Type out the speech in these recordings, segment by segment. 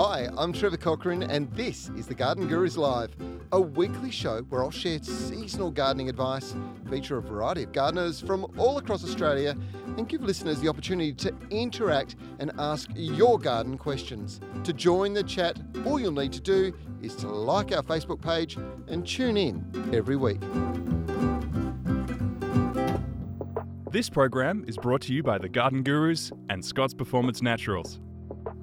Hi, I'm Trevor Cochrane, and this is the Garden Gurus Live, a weekly show where I'll share seasonal gardening advice, feature a variety of gardeners from all across Australia, and give listeners the opportunity to interact and ask your garden questions. To join the chat, all you'll need to do is to like our Facebook page and tune in every week. This program is brought to you by the Garden Gurus and Scott's Performance Naturals.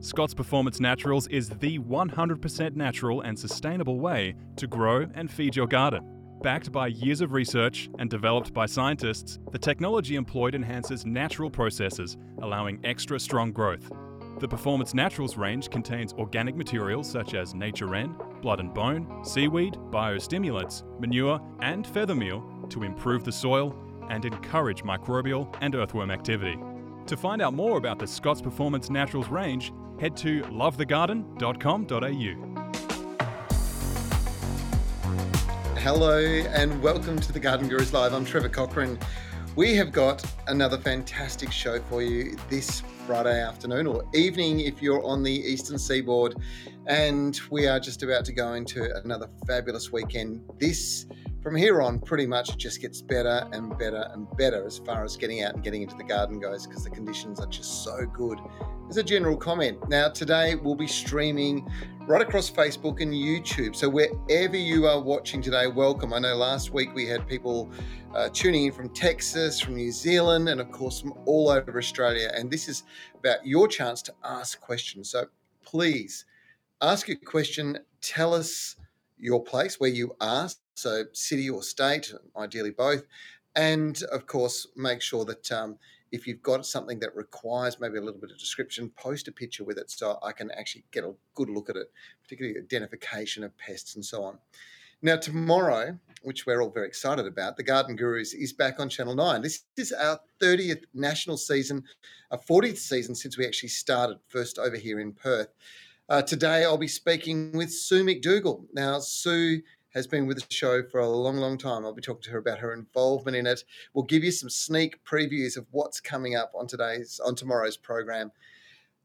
Scott's Performance Naturals is the 100% natural and sustainable way to grow and feed your garden. Backed by years of research and developed by scientists, the technology employed enhances natural processes, allowing extra strong growth. The Performance Naturals range contains organic materials such as nature wren, blood and bone, seaweed, biostimulants, manure, and feather meal to improve the soil and encourage microbial and earthworm activity. To find out more about the Scott's Performance Naturals range, head to lovethegarden.com.au. Hello, and welcome to the Garden Gurus Live. I'm Trevor Cochrane. We have got another fantastic show for you this Friday afternoon or evening if you're on the eastern seaboard. And we are just about to go into another fabulous weekend. This from here on pretty much it just gets better and better and better as far as getting out and getting into the garden goes because the conditions are just so good. As a general comment. Now, today we'll be streaming right across Facebook and YouTube. So, wherever you are watching today, welcome. I know last week we had people uh, tuning in from Texas, from New Zealand, and of course from all over Australia. And this is about your chance to ask questions. So, please ask your question. Tell us your place where you are so city or state, ideally both. And of course, make sure that um, if you've got something that requires maybe a little bit of description, post a picture with it so I can actually get a good look at it, particularly identification of pests and so on. Now, tomorrow, which we're all very excited about, the Garden Gurus is back on Channel 9. This is our 30th national season, a 40th season since we actually started, first over here in Perth. Uh, today, I'll be speaking with Sue McDougall. Now, Sue has been with the show for a long, long time. I'll be talking to her about her involvement in it. We'll give you some sneak previews of what's coming up on today's on tomorrow's program.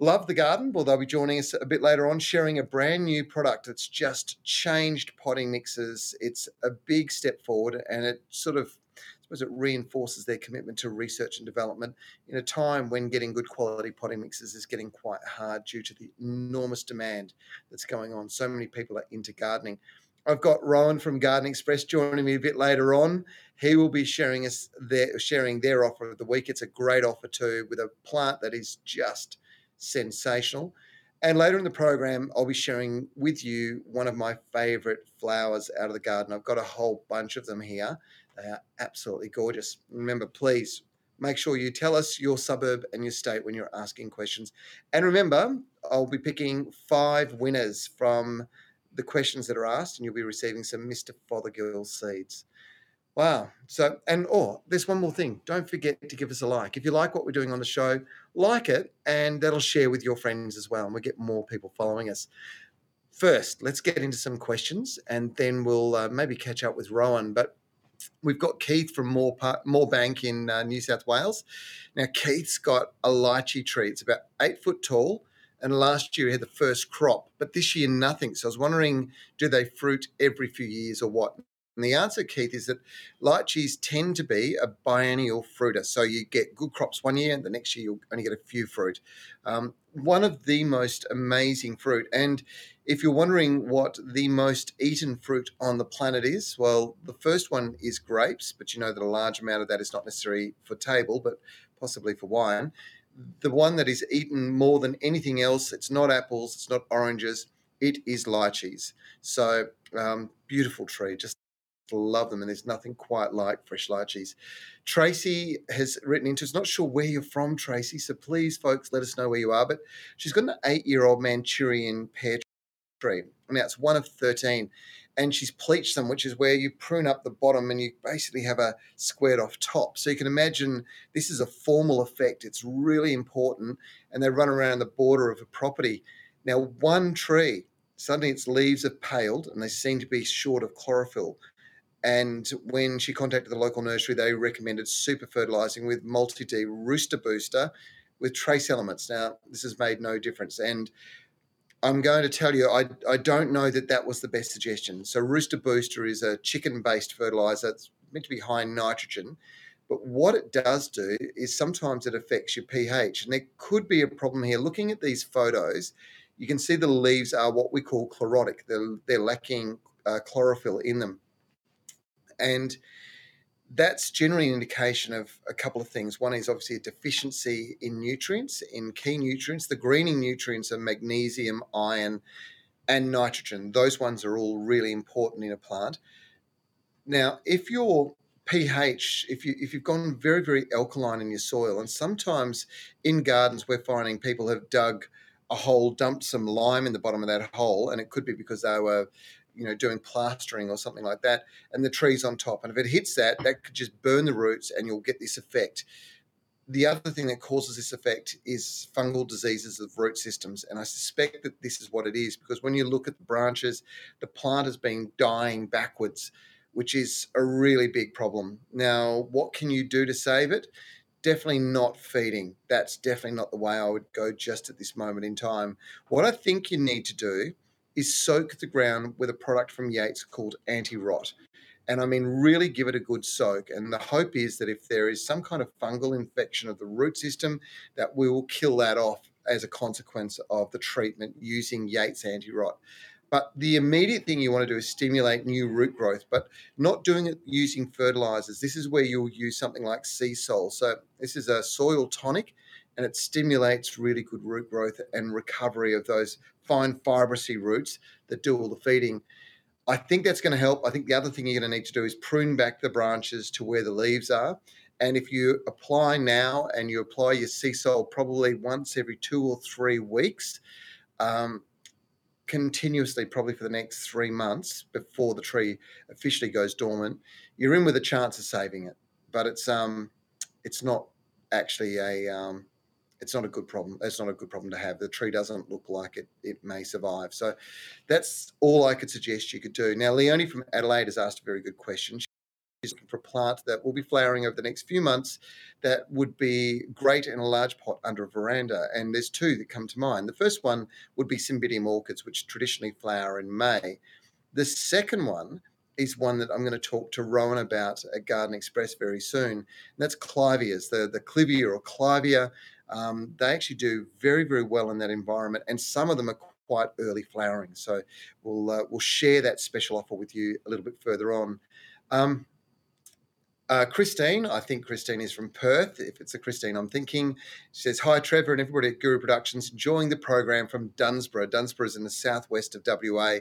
Love the Garden. Well, they'll be joining us a bit later on, sharing a brand new product that's just changed potting mixes. It's a big step forward, and it sort of I suppose it reinforces their commitment to research and development in a time when getting good quality potting mixes is getting quite hard due to the enormous demand that's going on. So many people are into gardening. I've got Rowan from Garden Express joining me a bit later on. He will be sharing us their sharing their offer of the week. It's a great offer too, with a plant that is just sensational. And later in the program, I'll be sharing with you one of my favorite flowers out of the garden. I've got a whole bunch of them here. They are absolutely gorgeous. Remember, please make sure you tell us your suburb and your state when you're asking questions. And remember, I'll be picking five winners from the questions that are asked, and you'll be receiving some Mr. Fothergill seeds. Wow. So, and oh, there's one more thing. Don't forget to give us a like. If you like what we're doing on the show, like it, and that'll share with your friends as well. And we'll get more people following us. First, let's get into some questions, and then we'll uh, maybe catch up with Rowan. But we've got Keith from Moorebank in uh, New South Wales. Now, Keith's got a lychee tree. It's about eight foot tall and last year we had the first crop, but this year nothing. So I was wondering, do they fruit every few years or what? And the answer, Keith, is that lychees tend to be a biennial fruiter. So you get good crops one year, and the next year you'll only get a few fruit. Um, one of the most amazing fruit. And if you're wondering what the most eaten fruit on the planet is, well, the first one is grapes, but you know that a large amount of that is not necessary for table, but possibly for wine the one that is eaten more than anything else. It's not apples, it's not oranges, it is lychees. So um, beautiful tree, just love them, and there's nothing quite like fresh lychees. Tracy has written into us, not sure where you're from, Tracy, so please, folks, let us know where you are. But she's got an eight year old Manchurian pear tree. Now it's one of 13 and she's pleached them, which is where you prune up the bottom and you basically have a squared off top. So you can imagine this is a formal effect. It's really important, and they run around the border of a property. Now, one tree, suddenly its leaves have paled and they seem to be short of chlorophyll. And when she contacted the local nursery, they recommended super fertilizing with Multi D Rooster Booster with trace elements. Now, this has made no difference. And I'm going to tell you, I, I don't know that that was the best suggestion. So, Rooster Booster is a chicken based fertilizer. It's meant to be high in nitrogen. But what it does do is sometimes it affects your pH. And there could be a problem here. Looking at these photos, you can see the leaves are what we call chlorotic, they're, they're lacking uh, chlorophyll in them. And that's generally an indication of a couple of things. One is obviously a deficiency in nutrients, in key nutrients. The greening nutrients are magnesium, iron, and nitrogen. Those ones are all really important in a plant. Now, if your pH, if you if you've gone very very alkaline in your soil, and sometimes in gardens we're finding people have dug a hole, dumped some lime in the bottom of that hole, and it could be because they were you know doing plastering or something like that and the tree's on top. And if it hits that that could just burn the roots and you'll get this effect. The other thing that causes this effect is fungal diseases of root systems and i suspect that this is what it is because when you look at the branches the plant has been dying backwards which is a really big problem. Now what can you do to save it? Definitely not feeding. That's definitely not the way i would go just at this moment in time. What i think you need to do is soak the ground with a product from Yates called Anti Rot. And I mean, really give it a good soak. And the hope is that if there is some kind of fungal infection of the root system, that we will kill that off as a consequence of the treatment using Yates Anti Rot. But the immediate thing you want to do is stimulate new root growth, but not doing it using fertilizers. This is where you'll use something like Seasol. So, this is a soil tonic and it stimulates really good root growth and recovery of those fine fibrosy roots that do all the feeding. I think that's going to help. I think the other thing you're going to need to do is prune back the branches to where the leaves are. And if you apply now and you apply your Seasol probably once every two or three weeks, um, continuously, probably for the next three months before the tree officially goes dormant, you're in with a chance of saving it. But it's um, it's not actually a um, it's not a good problem. It's not a good problem to have. The tree doesn't look like it, it may survive. So that's all I could suggest you could do. Now, Leonie from Adelaide has asked a very good question. She's looking for a plant that will be flowering over the next few months that would be great in a large pot under a veranda. And there's two that come to mind. The first one would be Cymbidium orchids, which traditionally flower in May. The second one is one that I'm going to talk to Rowan about at Garden Express very soon. And that's clivias, the, the clivia or clivia um, they actually do very, very well in that environment, and some of them are quite early flowering. So we'll uh, we'll share that special offer with you a little bit further on. Um, uh, Christine, I think Christine is from Perth. If it's a Christine, I'm thinking. She says, Hi, Trevor and everybody at Guru Productions, enjoying the program from Dunsborough. Dunsborough is in the southwest of WA.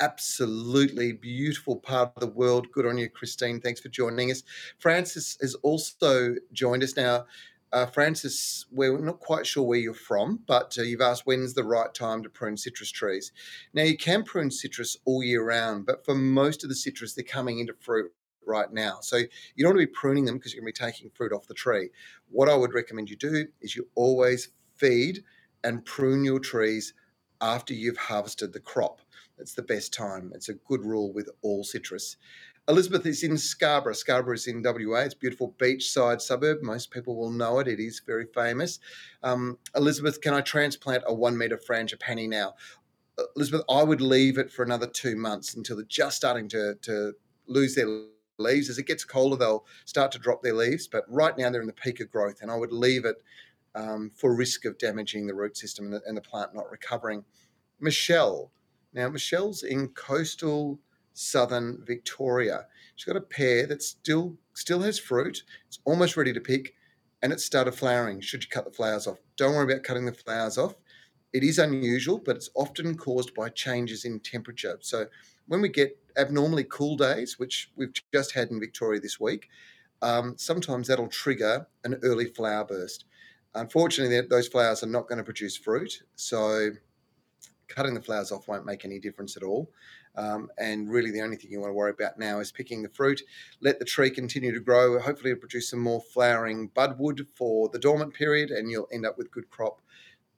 Absolutely beautiful part of the world. Good on you, Christine. Thanks for joining us. Francis has also joined us now. Uh, Francis, we're not quite sure where you're from, but uh, you've asked when's the right time to prune citrus trees. Now, you can prune citrus all year round, but for most of the citrus, they're coming into fruit right now. So you don't want to be pruning them because you're going to be taking fruit off the tree. What I would recommend you do is you always feed and prune your trees after you've harvested the crop. That's the best time. It's a good rule with all citrus. Elizabeth is in Scarborough. Scarborough is in WA. It's a beautiful beachside suburb. Most people will know it. It is very famous. Um, Elizabeth, can I transplant a one metre frangipani now? Uh, Elizabeth, I would leave it for another two months until they're just starting to, to lose their leaves. As it gets colder, they'll start to drop their leaves. But right now, they're in the peak of growth, and I would leave it um, for risk of damaging the root system and the, and the plant not recovering. Michelle. Now, Michelle's in coastal southern Victoria. She's got a pear that still still has fruit. It's almost ready to pick, and it started flowering. Should you cut the flowers off? Don't worry about cutting the flowers off. It is unusual, but it's often caused by changes in temperature. So when we get abnormally cool days, which we've just had in Victoria this week, um, sometimes that'll trigger an early flower burst. Unfortunately, those flowers are not going to produce fruit, so cutting the flowers off won't make any difference at all. Um, and really, the only thing you want to worry about now is picking the fruit. Let the tree continue to grow. Hopefully, it'll produce some more flowering budwood for the dormant period, and you'll end up with good crop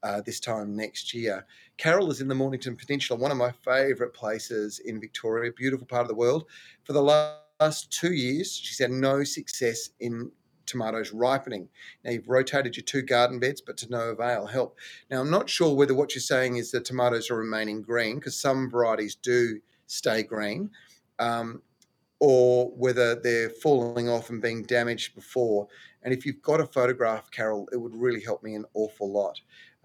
uh, this time next year. Carol is in the Mornington Peninsula, one of my favourite places in Victoria, beautiful part of the world. For the last two years, she's had no success in tomatoes ripening. Now you've rotated your two garden beds, but to no avail. Help. Now I'm not sure whether what you're saying is the tomatoes are remaining green because some varieties do stay green, um, or whether they're falling off and being damaged before. And if you've got a photograph, Carol, it would really help me an awful lot.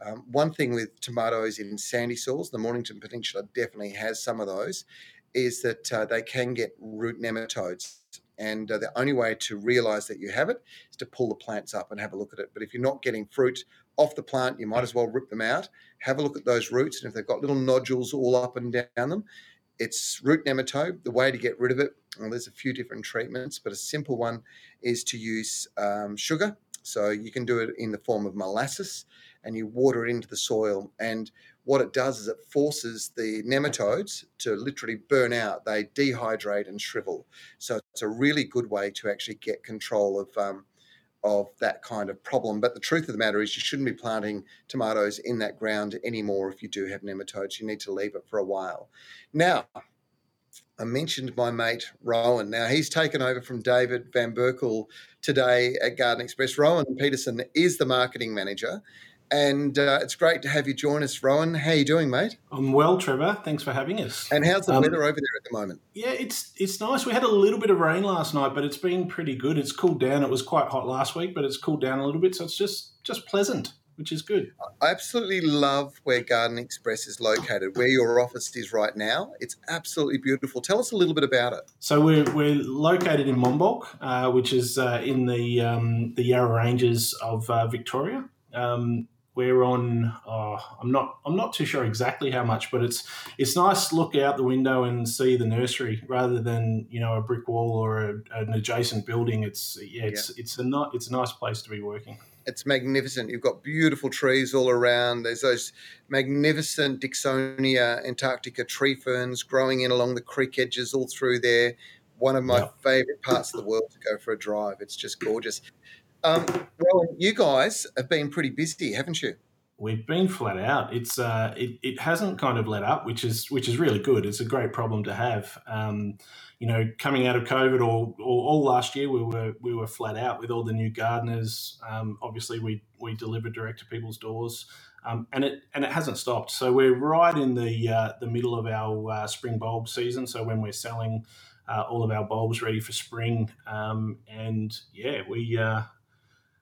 Um, one thing with tomatoes in sandy soils, the Mornington Peninsula definitely has some of those, is that uh, they can get root nematodes. And uh, the only way to realize that you have it is to pull the plants up and have a look at it. But if you're not getting fruit off the plant, you might as well rip them out, have a look at those roots. And if they've got little nodules all up and down them, it's root nematode. The way to get rid of it, well, there's a few different treatments, but a simple one is to use um, sugar. So you can do it in the form of molasses and you water it into the soil. And what it does is it forces the nematodes to literally burn out. They dehydrate and shrivel. So it's a really good way to actually get control of um, of that kind of problem. But the truth of the matter is, you shouldn't be planting tomatoes in that ground anymore if you do have nematodes. You need to leave it for a while. Now, I mentioned my mate Rowan. Now he's taken over from David Van Berkel today at Garden Express. Rowan Peterson is the marketing manager, and uh, it's great to have you join us, Rowan. How are you doing, mate? I'm well, Trevor. Thanks for having us. And how's the um, weather over there at the moment? Yeah, it's it's nice. We had a little bit of rain last night, but it's been pretty good. It's cooled down. It was quite hot last week, but it's cooled down a little bit, so it's just just pleasant, which is good. I absolutely love where Garden Express is located, where your office is right now. It's absolutely beautiful. Tell us a little bit about it. So we're, we're located in Monbulk, uh, which is uh, in the um, the Yarra Ranges of uh, Victoria. Um, we're on. Oh, I'm not. I'm not too sure exactly how much, but it's it's nice to look out the window and see the nursery rather than you know a brick wall or a, an adjacent building. It's yeah. It's yeah. it's a not. It's a nice place to be working. It's magnificent. You've got beautiful trees all around. There's those magnificent Dicksonia antarctica tree ferns growing in along the creek edges all through there. One of my favorite parts of the world to go for a drive. It's just gorgeous. Um, well, you guys have been pretty busy, haven't you? We've been flat out. It's uh, it, it hasn't kind of let up, which is which is really good. It's a great problem to have. Um, you know, coming out of COVID or, or all last year, we were we were flat out with all the new gardeners. Um, obviously, we we delivered direct to people's doors, um, and it and it hasn't stopped. So we're right in the uh, the middle of our uh, spring bulb season. So when we're selling uh, all of our bulbs ready for spring, um, and yeah, we uh,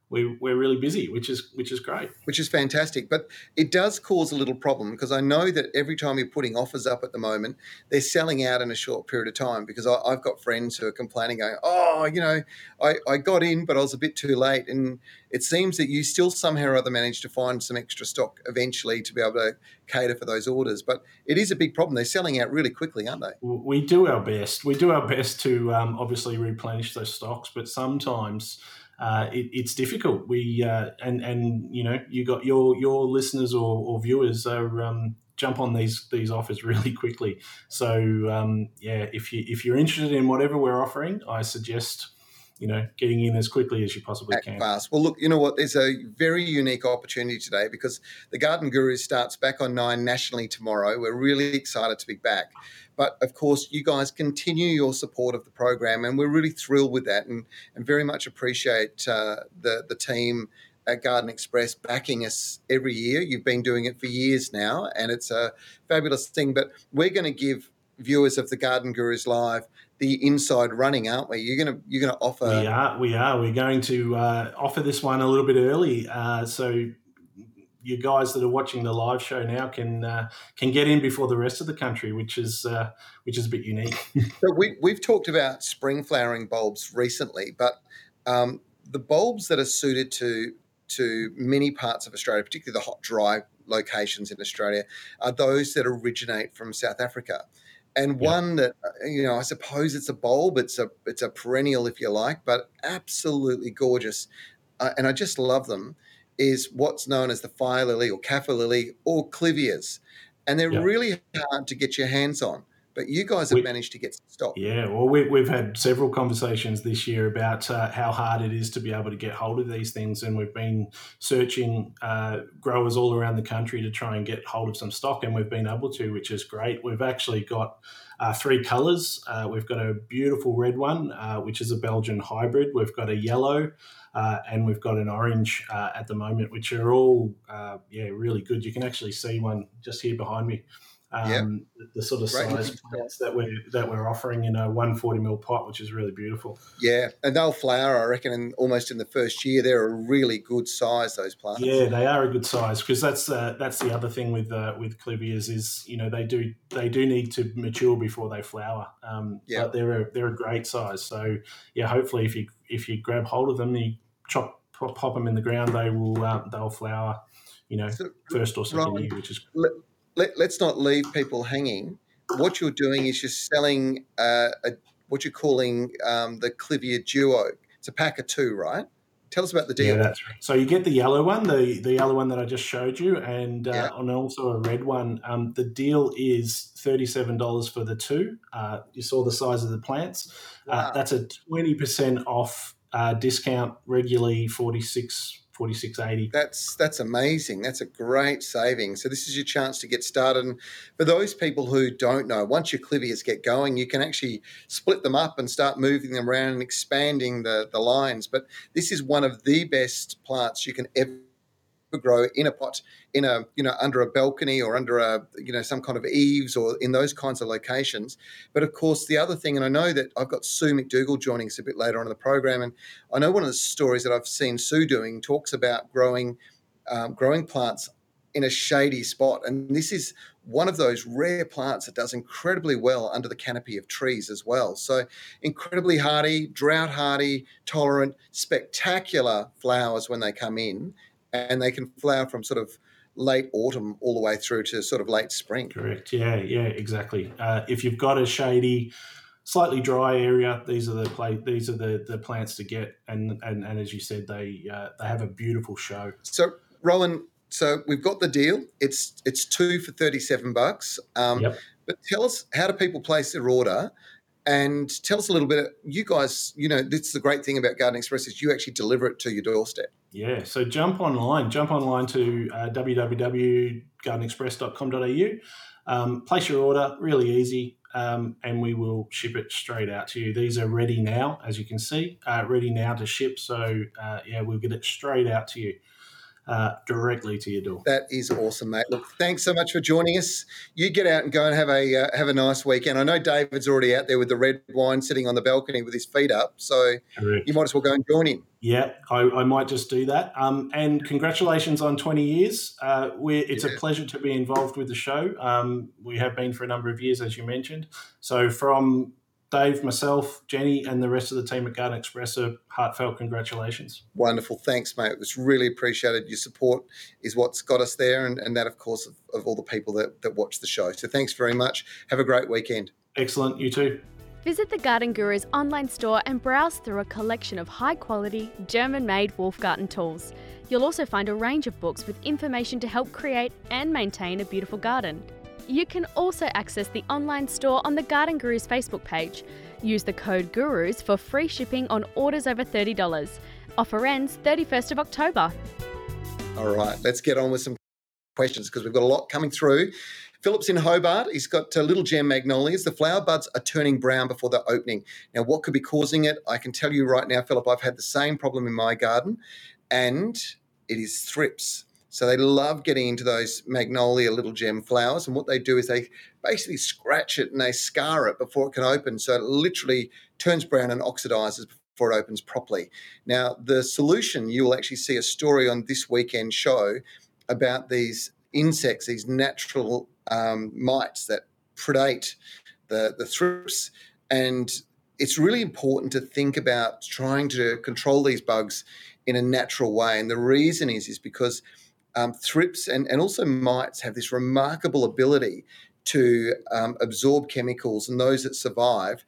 we, we're really busy, which is which is great. Which is fantastic, but it does cause a little problem because I know that every time you're putting offers up at the moment, they're selling out in a short period of time. Because I, have got friends who are complaining, going, "Oh, you know, I, I got in, but I was a bit too late." And it seems that you still somehow or other managed to find some extra stock eventually to be able to cater for those orders. But it is a big problem. They're selling out really quickly, aren't they? We do our best. We do our best to um, obviously replenish those stocks, but sometimes uh, it, it's difficult. We uh, and and you know you got your your listeners or, or viewers are um, jump on these these offers really quickly. So um, yeah, if you if you're interested in whatever we're offering, I suggest you know, getting in as quickly as you possibly Act can. Fast. Well, look, you know what? There's a very unique opportunity today because the Garden Guru starts back on nine nationally tomorrow. We're really excited to be back. But of course, you guys continue your support of the program, and we're really thrilled with that, and, and very much appreciate uh, the the team at Garden Express backing us every year. You've been doing it for years now, and it's a fabulous thing. But we're going to give viewers of the Garden Gurus Live the inside running, aren't we? You're gonna you're gonna offer. We are. We are. We're going to uh, offer this one a little bit early, uh, so you guys that are watching the live show now can uh, can get in before the rest of the country, which is uh, which is a bit unique. so we we've talked about spring flowering bulbs recently, but um, the bulbs that are suited to to many parts of Australia, particularly the hot, dry locations in Australia, are those that originate from South Africa and one that you know I suppose it's a bulb, it's a it's a perennial if you like, but absolutely gorgeous, uh, and I just love them. Is what's known as the fire lily or kaffir lily or clivias, and they're really hard to get your hands on. but you guys have we, managed to get stock. Yeah, well, we, we've had several conversations this year about uh, how hard it is to be able to get hold of these things, and we've been searching uh, growers all around the country to try and get hold of some stock, and we've been able to, which is great. We've actually got uh, three colours. Uh, we've got a beautiful red one, uh, which is a Belgian hybrid. We've got a yellow, uh, and we've got an orange uh, at the moment, which are all uh, yeah really good. You can actually see one just here behind me um, yep. the, the, sort of Great. size plants that we're that we're offering in a 140 mil pot, which is really beautiful. Yeah, and they'll flower, I reckon, in, almost in the first year. They're a really good size. Those plants. Yeah, they are a good size because that's uh, that's the other thing with uh, with clivias is you know they do they do need to mature before they flower. Um, yeah, but they're a, they're a great size. So yeah, hopefully if you if you grab hold of them, you chop pop them in the ground, they will uh, they'll flower. You know, so, first or second year, which is let, us not leave people hanging. What you're doing is you're selling uh, a, what you're calling um, the Clivia Duo. It's a pack of two, right? Tell us about the deal. Yeah, that's right. So you get the yellow one, the the yellow one that I just showed you, and uh, yeah. and also a red one. Um, the deal is thirty seven dollars for the two. Uh, you saw the size of the plants. Uh, wow. that's a twenty percent off uh, discount. Regularly forty six 4680. That's that's amazing. That's a great saving. So this is your chance to get started. And for those people who don't know, once your clivias get going, you can actually split them up and start moving them around and expanding the, the lines. But this is one of the best plants you can ever grow in a pot in a you know under a balcony or under a you know some kind of eaves or in those kinds of locations. But of course the other thing and i know that i've got sue McDougall joining us a bit later on in the program and i know one of the stories that i've seen sue doing talks about growing um, growing plants in a shady spot. And this is one of those rare plants that does incredibly well under the canopy of trees as well. So, incredibly hardy, drought hardy, tolerant, spectacular flowers when they come in and they can flower from sort of late autumn all the way through to sort of late spring. Correct. Yeah, yeah, exactly. Uh, if you've got a shady, slightly dry area, these are the play, these are the, the plants to get, and, and and as you said, they uh, they have a beautiful show. So, Rowan, so we've got the deal. It's it's two for thirty seven bucks. Um, yep. But tell us, how do people place their order? And tell us a little bit. You guys, you know, this is the great thing about Garden Express is you actually deliver it to your doorstep. Yeah, so jump online. Jump online to uh, www.gardenexpress.com.au. Um, place your order, really easy, um, and we will ship it straight out to you. These are ready now, as you can see, uh, ready now to ship. So, uh, yeah, we'll get it straight out to you uh, directly to your door. That is awesome, mate. Look, thanks so much for joining us. You get out and go and have a uh, have a nice weekend. I know David's already out there with the red wine, sitting on the balcony with his feet up. So Correct. you might as well go and join him. Yeah, I, I might just do that. Um, and congratulations on 20 years. Uh, it's yeah. a pleasure to be involved with the show. Um, we have been for a number of years, as you mentioned. So from Dave, myself, Jenny, and the rest of the team at Garden Express a heartfelt congratulations. Wonderful. Thanks, mate. It was really appreciated. Your support is what's got us there, and, and that, of course, of, of all the people that, that watch the show. So thanks very much. Have a great weekend. Excellent. You too. Visit the Garden Guru's online store and browse through a collection of high quality, German made Wolf-Garten tools. You'll also find a range of books with information to help create and maintain a beautiful garden. You can also access the online store on the Garden Gurus Facebook page. Use the code GURUS for free shipping on orders over $30. Offer ends 31st of October. All right, let's get on with some questions because we've got a lot coming through. Philip's in Hobart. He's got uh, little gem magnolias. The flower buds are turning brown before they're opening. Now, what could be causing it? I can tell you right now, Philip, I've had the same problem in my garden, and it is thrips. So they love getting into those magnolia little gem flowers. And what they do is they basically scratch it and they scar it before it can open. So it literally turns brown and oxidizes before it opens properly. Now, the solution, you will actually see a story on this weekend show about these insects, these natural um, mites that predate the, the thrips. And it's really important to think about trying to control these bugs in a natural way. And the reason is, is because um, thrips and, and also mites have this remarkable ability to um, absorb chemicals, and those that survive,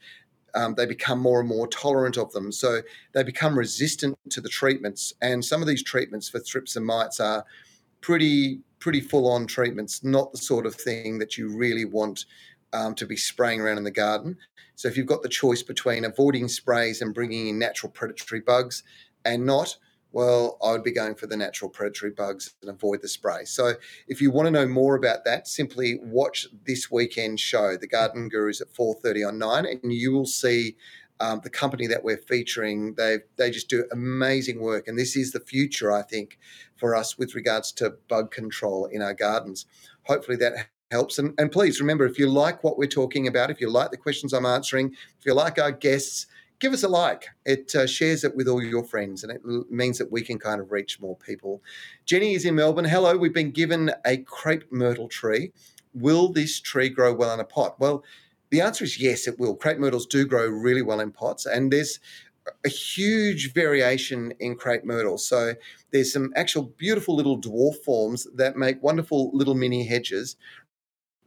um, they become more and more tolerant of them. So they become resistant to the treatments. And some of these treatments for thrips and mites are pretty pretty full on treatments, not the sort of thing that you really want um, to be spraying around in the garden. So if you've got the choice between avoiding sprays and bringing in natural predatory bugs and not, well, I would be going for the natural predatory bugs and avoid the spray. So if you want to know more about that, simply watch this weekend show, The Garden Gurus at 4.30 on 9, and you will see um, the company that we're featuring, they they just do amazing work, and this is the future, I think, for us with regards to bug control in our gardens. Hopefully that helps. And, and please remember, if you like what we're talking about, if you like the questions I'm answering, if you like our guests, give us a like. It uh, shares it with all your friends, and it means that we can kind of reach more people. Jenny is in Melbourne. Hello, we've been given a crepe myrtle tree. Will this tree grow well in a pot? Well the answer is yes, it will. Crepe myrtles do grow really well in pots, and there's a huge variation in crepe myrtles. So there's some actual beautiful little dwarf forms that make wonderful little mini hedges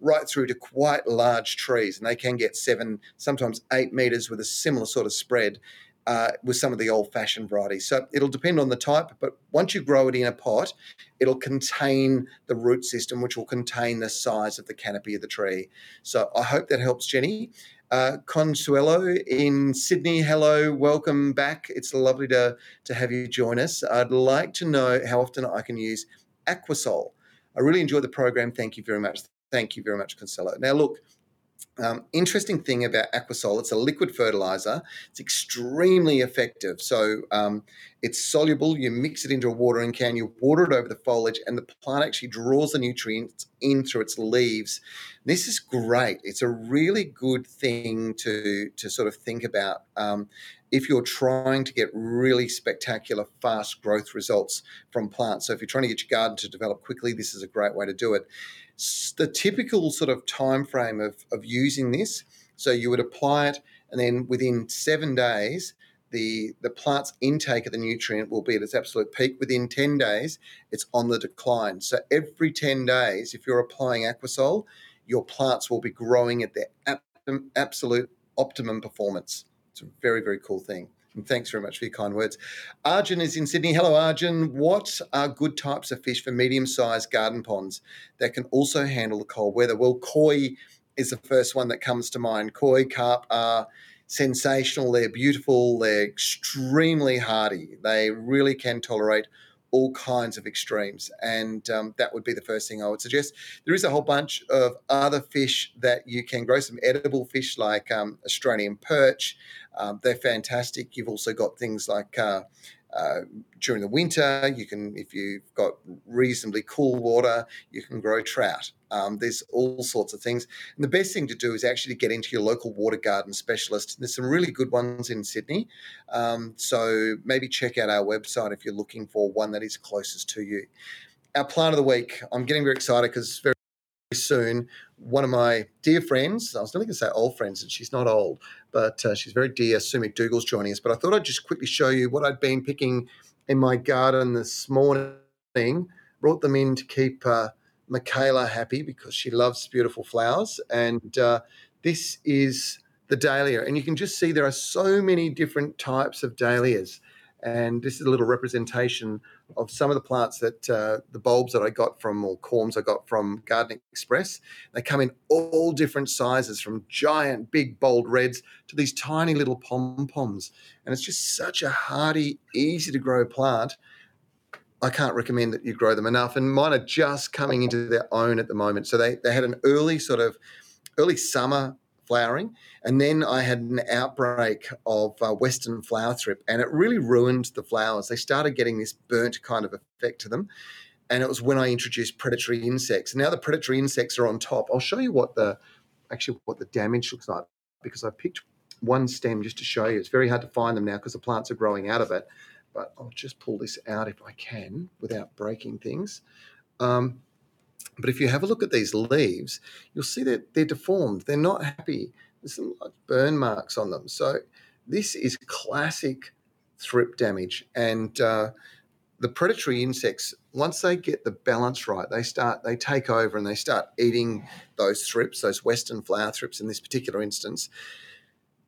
right through to quite large trees, and they can get seven, sometimes eight meters with a similar sort of spread uh, with some of the old fashioned varieties. So it'll depend on the type, but once you grow it in a pot, it'll contain the root system, which will contain the size of the canopy of the tree. So I hope that helps, Jenny. Uh, Consuelo in Sydney, hello, welcome back. It's lovely to, to have you join us. I'd like to know how often I can use Aquasol. I really enjoy the program. Thank you very much. Thank you very much, Consuelo. Now, look, um, interesting thing about Aquasol, it's a liquid fertilizer. It's extremely effective. So um, it's soluble. You mix it into a watering can, you water it over the foliage, and the plant actually draws the nutrients in through its leaves. This is great. It's a really good thing to, to sort of think about. Um, if you're trying to get really spectacular, fast growth results from plants. So, if you're trying to get your garden to develop quickly, this is a great way to do it the typical sort of time frame of, of using this. So you would apply it, and then within seven days, the the plant's intake of the nutrient will be at its absolute peak. Within ten days, it's on the decline. So every ten days, if you're applying Aquasol, your plants will be growing at their absolute optimum performance. It's a very very cool thing. Thanks very much for your kind words. Arjun is in Sydney. Hello, Arjun. What are good types of fish for medium sized garden ponds that can also handle the cold weather? Well, koi is the first one that comes to mind. Koi carp are sensational. They're beautiful. They're extremely hardy. They really can tolerate all kinds of extremes. And um, that would be the first thing I would suggest. There is a whole bunch of other fish that you can grow, some edible fish like um, Australian perch. Um, they're fantastic. You've also got things like uh, uh, during the winter, you can, if you've got reasonably cool water, you can grow trout. Um, there's all sorts of things. And the best thing to do is actually get into your local water garden specialist. There's some really good ones in Sydney. Um, so maybe check out our website if you're looking for one that is closest to you. Our plant of the week, I'm getting very excited because very soon one of my dear friends, I was nearly going to say old friends, and she's not old, but uh, she's very dear, Sue McDougall's joining us. But I thought I'd just quickly show you what I'd been picking in my garden this morning. Brought them in to keep uh, Michaela happy because she loves beautiful flowers. And uh, this is the dahlia. And you can just see there are so many different types of dahlias. And this is a little representation of some of the plants that uh, the bulbs that I got from, or corms I got from Garden Express. They come in all different sizes, from giant, big, bold reds to these tiny little pom poms. And it's just such a hardy, easy to grow plant. I can't recommend that you grow them enough. And mine are just coming into their own at the moment. So they, they had an early sort of early summer flowering. And then I had an outbreak of uh, Western flower thrip, and it really ruined the flowers. They started getting this burnt kind of effect to them. And it was when I introduced predatory insects. Now the predatory insects are on top. I'll show you what the actually what the damage looks like because I picked one stem just to show you. It's very hard to find them now because the plants are growing out of it. But I'll just pull this out if I can without breaking things. Um, but if you have a look at these leaves, you'll see that they're deformed. They're not happy. There's some like burn marks on them. So this is classic thrip damage. And uh, the predatory insects, once they get the balance right, they start, they take over and they start eating those thrips, those western flower thrips in this particular instance.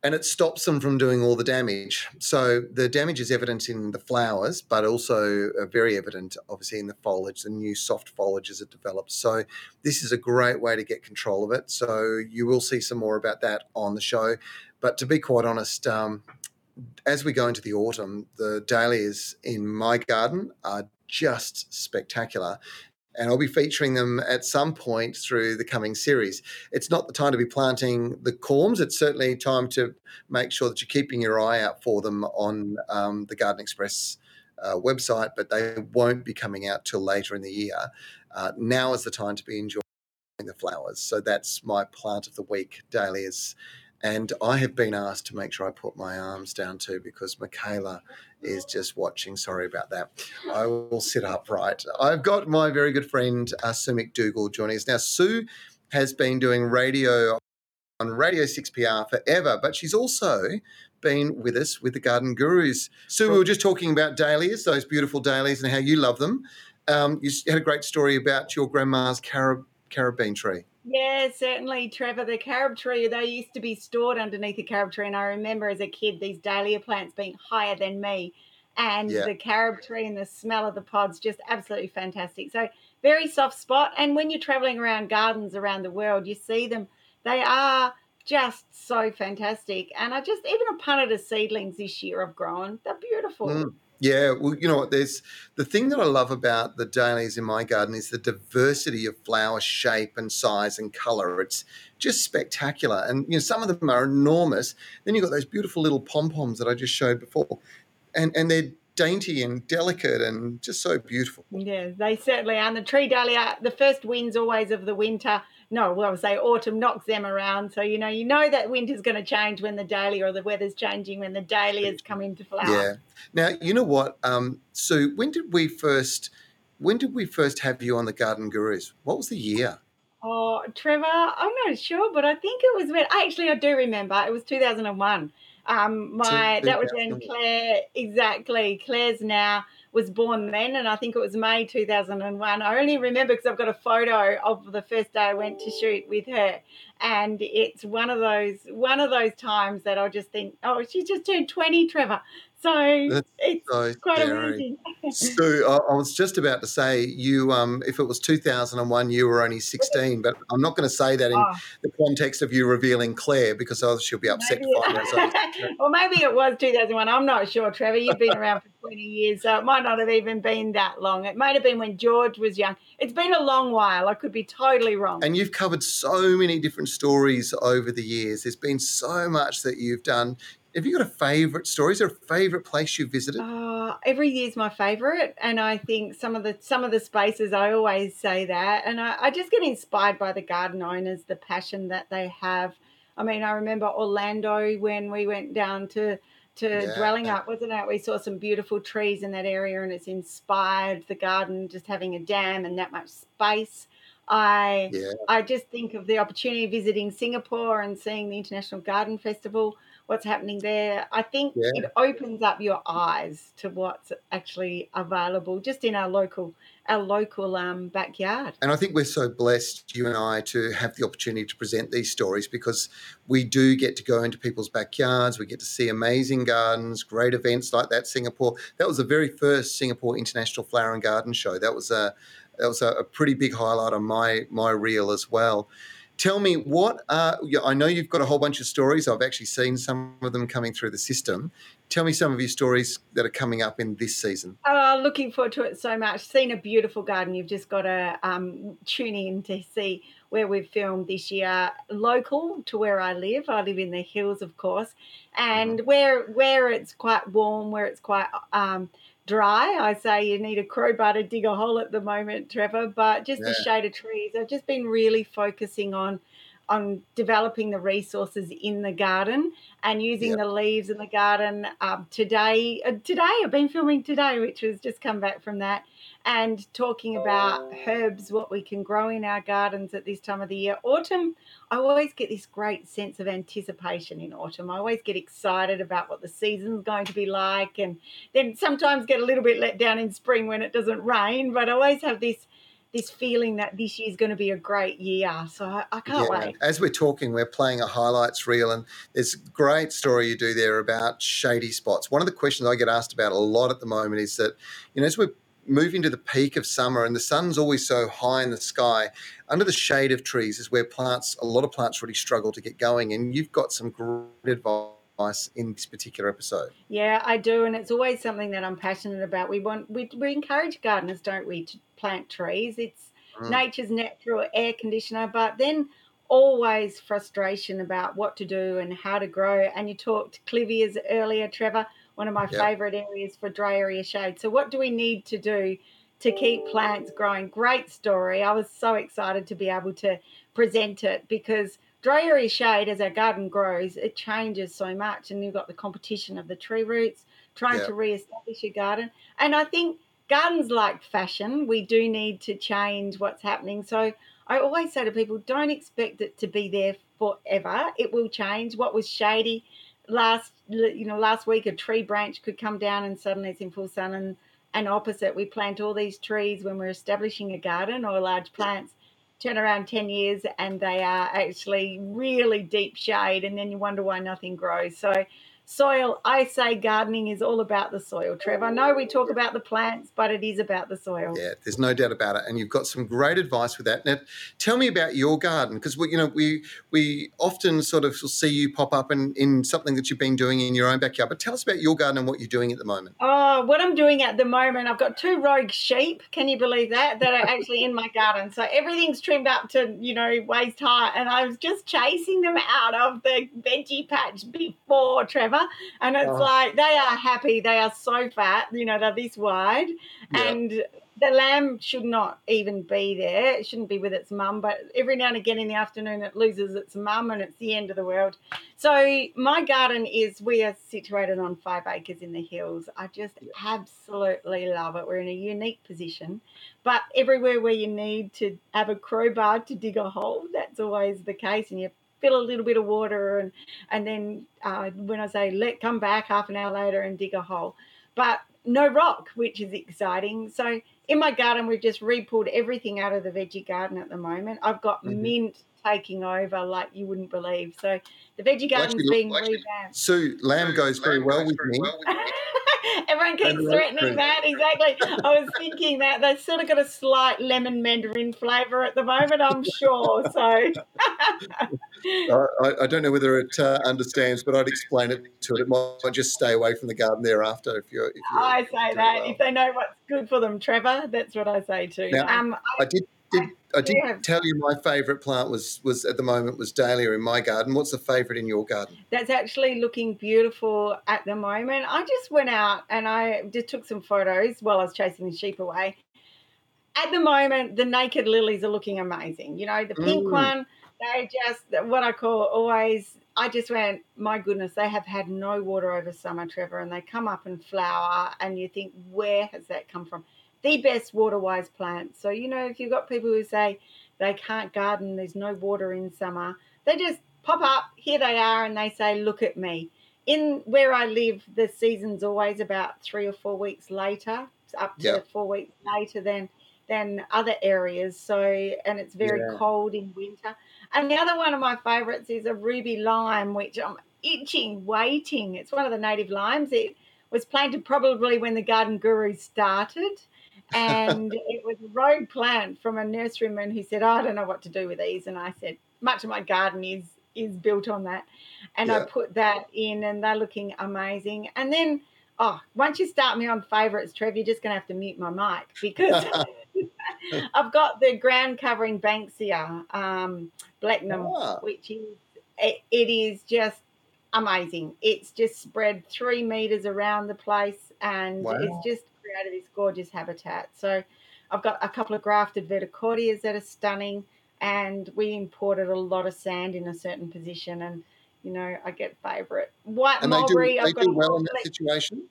And it stops them from doing all the damage. So the damage is evident in the flowers, but also uh, very evident, obviously, in the foliage, the new soft foliage as it develops. So this is a great way to get control of it. So you will see some more about that on the show. But to be quite honest, um, as we go into the autumn, the dahlias in my garden are just spectacular and I'll be featuring them at some point through the coming series. It's not the time to be planting the corms. It's certainly time to make sure that you're keeping your eye out for them on um, the Garden Express uh, website, but they won't be coming out till later in the year. Uh, now is the time to be enjoying the flowers. So that's my plant of the week, dahlias. And I have been asked to make sure I put my arms down too because Michaela is just watching. Sorry about that. I will sit upright. I've got my very good friend uh, Sue McDougall joining us. Now, Sue has been doing radio on Radio 6PR forever, but she's also been with us with the Garden Gurus. Sue, we were just talking about dahlias, those beautiful dahlias, and how you love them. Um, you had a great story about your grandma's carab- carabine tree. Yeah, certainly, Trevor. The carob tree, they used to be stored underneath the carob tree. And I remember as a kid, these dahlia plants being higher than me. And yeah. the carob tree and the smell of the pods, just absolutely fantastic. So, very soft spot. And when you're traveling around gardens around the world, you see them. They are just so fantastic. And I just, even a punnet of seedlings this year I've grown. They're beautiful. Mm. Yeah, well, you know what? There's the thing that I love about the dahlias in my garden is the diversity of flower shape and size and color. It's just spectacular, and you know some of them are enormous. Then you've got those beautiful little pom poms that I just showed before, and and they're dainty and delicate and just so beautiful. Yeah, they certainly are. And the tree dahlia, the first winds always of the winter no, well, I would say autumn knocks them around. So, you know, you know that winter's going to change when the dahlia or the weather's changing when the dahlias come into flower. Yeah. Now, you know what, um, Sue, when did we first, when did we first have you on the Garden Gurus? What was the year? Oh, Trevor, I'm not sure, but I think it was when, actually, I do remember. It was 2001. Um, my, that was when Claire, exactly, Claire's now was born then, and I think it was May 2001. I only remember because I've got a photo of the first day I went to shoot with her, and it's one of those one of those times that I'll just think, oh, she just turned 20, Trevor. So That's it's so quite scary. amazing. so I, I, was just about to say you, um, if it was 2001, you were only 16, but I'm not going to say that in oh. the context of you revealing Claire because she'll be upset maybe, to well, maybe it was 2001. I'm not sure, Trevor. You've been around for 20 years, so it might not have even been that long. It might have been when George was young. It's been a long while. I could be totally wrong. And you've covered so many different stories over the years. There's been so much that you've done have you got a favourite story? Is there a favourite place you've visited? Uh, every year's my favourite, and I think some of the some of the spaces I always say that, and I, I just get inspired by the garden owners, the passion that they have. I mean, I remember Orlando when we went down to to yeah. Dwellingup, wasn't it? We saw some beautiful trees in that area, and it's inspired the garden just having a dam and that much space. I yeah. I just think of the opportunity of visiting Singapore and seeing the International Garden Festival what's happening there. I think yeah. it opens up your eyes to what's actually available just in our local our local um, backyard. And I think we're so blessed, you and I, to have the opportunity to present these stories because we do get to go into people's backyards. We get to see amazing gardens, great events like that. Singapore. That was the very first Singapore International Flower and Garden Show. That was a that was a, a pretty big highlight on my my reel as well. Tell me what uh, I know you've got a whole bunch of stories. I've actually seen some of them coming through the system. Tell me some of your stories that are coming up in this season. Oh, looking forward to it so much. Seen a beautiful garden. You've just got to um, tune in to see where we've filmed this year, local to where I live. I live in the hills, of course, and mm-hmm. where where it's quite warm, where it's quite um, dry. I say you need a crowbar to dig a hole at the moment, Trevor, but just yeah. a shade of trees. I've just been really focusing on on developing the resources in the garden and using yep. the leaves in the garden. Um, today, uh, today I've been filming today, which was just come back from that, and talking about herbs, what we can grow in our gardens at this time of the year. Autumn, I always get this great sense of anticipation in autumn. I always get excited about what the season's going to be like, and then sometimes get a little bit let down in spring when it doesn't rain. But I always have this this feeling that this year's going to be a great year. So I, I can't yeah. wait. As we're talking, we're playing a highlights reel, and there's a great story you do there about shady spots. One of the questions I get asked about a lot at the moment is that, you know, as we're moving to the peak of summer and the sun's always so high in the sky, under the shade of trees is where plants, a lot of plants really struggle to get going. And you've got some great advice in this particular episode. Yeah, I do, and it's always something that I'm passionate about. We want we, we encourage gardeners, don't we, to plant trees. It's mm. nature's natural air conditioner, but then always frustration about what to do and how to grow. And you talked clivias earlier, Trevor one of my yep. favorite areas for dry area shade. So, what do we need to do to keep plants growing? Great story. I was so excited to be able to present it because dry area shade, as our garden grows, it changes so much. And you've got the competition of the tree roots trying yep. to re establish your garden. And I think gardens like fashion, we do need to change what's happening. So, I always say to people, don't expect it to be there forever. It will change. What was shady last you know last week a tree branch could come down and suddenly it's in full sun and and opposite we plant all these trees when we're establishing a garden or large plants turn around 10 years and they are actually really deep shade and then you wonder why nothing grows so soil i say gardening is all about the soil trev. I know we talk about the plants but it is about the soil. Yeah there's no doubt about it and you've got some great advice with that. Now tell me about your garden because we you know we we often sort of see you pop up in, in something that you've been doing in your own backyard but tell us about your garden and what you're doing at the moment. Oh what i'm doing at the moment i've got two rogue sheep can you believe that that are actually in my garden. So everything's trimmed up to you know waist high and i was just chasing them out of the veggie patch before trevor and it's oh. like they are happy. They are so fat, you know, they're this wide. Yep. And the lamb should not even be there. It shouldn't be with its mum, but every now and again in the afternoon it loses its mum and it's the end of the world. So my garden is we are situated on five acres in the hills. I just absolutely love it. We're in a unique position. But everywhere where you need to have a crowbar to dig a hole, that's always the case. And you fill a little bit of water and and then uh, when I say let come back half an hour later and dig a hole, but no rock, which is exciting. So in my garden, we've just re-pulled everything out of the veggie garden at the moment. I've got mm-hmm. mint taking over like you wouldn't believe. So the veggie garden's well, being revamped. Sue, lamb goes very well with me. Everyone keeps threatening that. Exactly. I was thinking that they've sort of got a slight lemon mandarin flavour at the moment, I'm sure. So I, I, don't know whether it uh, understands, but I'd explain it to it. It might just stay away from the garden thereafter if you're. If you're I say that. Well. If they know what's good for them, Trevor, that's what I say too. Now, um, I, I did did I did yeah. tell you my favourite plant was was at the moment was dahlia in my garden. What's the favourite in your garden? That's actually looking beautiful at the moment. I just went out and I just took some photos while I was chasing the sheep away. At the moment, the naked lilies are looking amazing. You know, the pink mm. one, they just what I call always. I just went, my goodness, they have had no water over summer, Trevor, and they come up and flower, and you think, where has that come from? The best water wise plants. So, you know, if you've got people who say they can't garden, there's no water in summer, they just pop up, here they are, and they say, Look at me. In where I live, the season's always about three or four weeks later, it's up to four weeks later than than other areas. So, and it's very yeah. cold in winter. And the other one of my favourites is a ruby lime, which I'm itching, waiting. It's one of the native limes. It was planted probably when the Garden Guru started and it was a rogue plant from a nurseryman who said, oh, "I don't know what to do with these," and I said, "Much of my garden is is built on that," and yeah. I put that in, and they're looking amazing. And then, oh, once you start me on favourites, Trev, you're just going to have to mute my mic because I've got the ground covering Banksia um, Blechnum, ah. which is it, it is just amazing. It's just spread three meters around the place, and wow. it's just created this gorgeous habitat. So I've got a couple of grafted verticordias that are stunning, and we imported a lot of sand in a certain position, and you know I get favourite white and mulberry. They do, they do well in that situation.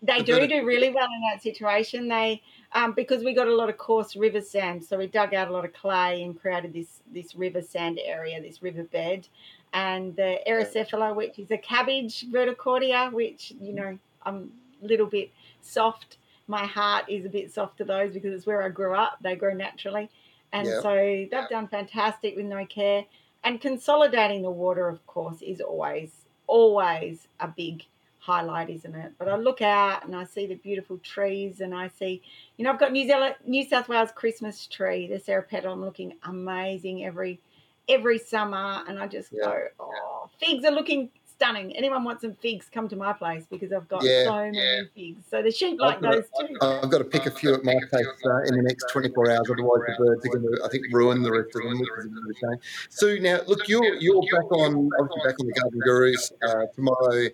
They do do really well in that situation. They um, because we got a lot of coarse river sand, so we dug out a lot of clay and created this this river sand area, this river bed, and the erysiphila, which is a cabbage verticordia, which you know I'm a little bit soft my heart is a bit soft to those because it's where I grew up. They grow naturally. And Yeah. so they've done fantastic with no care. And consolidating the water, of course, is always, always a big highlight, isn't it? But I look out and I see the beautiful trees and I see, you know, I've got New Zealand, New South Wales Christmas tree, the Ceratopetalum looking amazing every every summer. And I just Yeah. go, oh, figs are looking stunning. Anyone want some figs, come to my place because I've got Yeah, so many yeah. figs. So the sheep like those too. I've got to pick a few at my place uh, in the next 24 hours, otherwise the birds are going to, I think, ruin the rest of them, which is a bit of a shame. So now, look, you're you're back on, obviously back on the Garden Gurus uh, tomorrow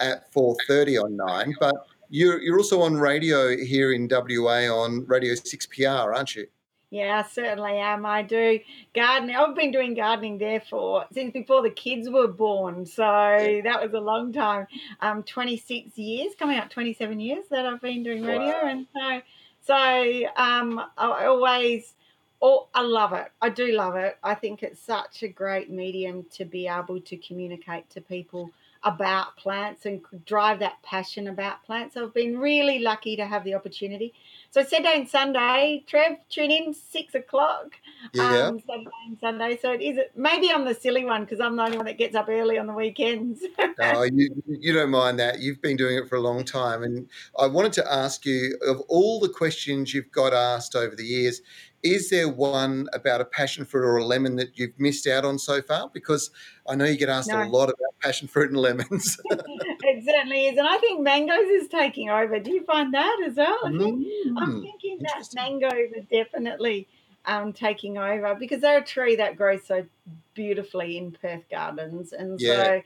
at 4:30 on Nine, but you're you're also on radio here in WA on Radio 6PR, aren't you? Yeah, I certainly am. I do gardening. I've been doing gardening there for since before the kids were born. So that was a long time. Um, 26 years, coming up 27 years that I've been doing radio. Wow. And so, so um, I always, oh, I love it. I do love it. I think it's such a great medium to be able to communicate to people about plants and drive that passion about plants. I've been really lucky to have the opportunity. So Saturday and Sunday, Trev, tune in six o'clock. Yeah. Um, Saturday and Sunday. So it is maybe I'm the silly one because I'm the only one that gets up early on the weekends. Oh, you, you don't mind that. You've been doing it for a long time. And I wanted to ask you of all the questions you've got asked over the years, is there one about a passion fruit or a lemon that you've missed out on so far? Because I know you get asked a lot about passion fruit and lemons. it certainly is, and I think mangoes is taking over. Do you find that as well? Think I'm Mm, thinking that mangoes are definitely um, taking over because they're a tree that grows so beautifully in Perth gardens, and Yeah. so. and-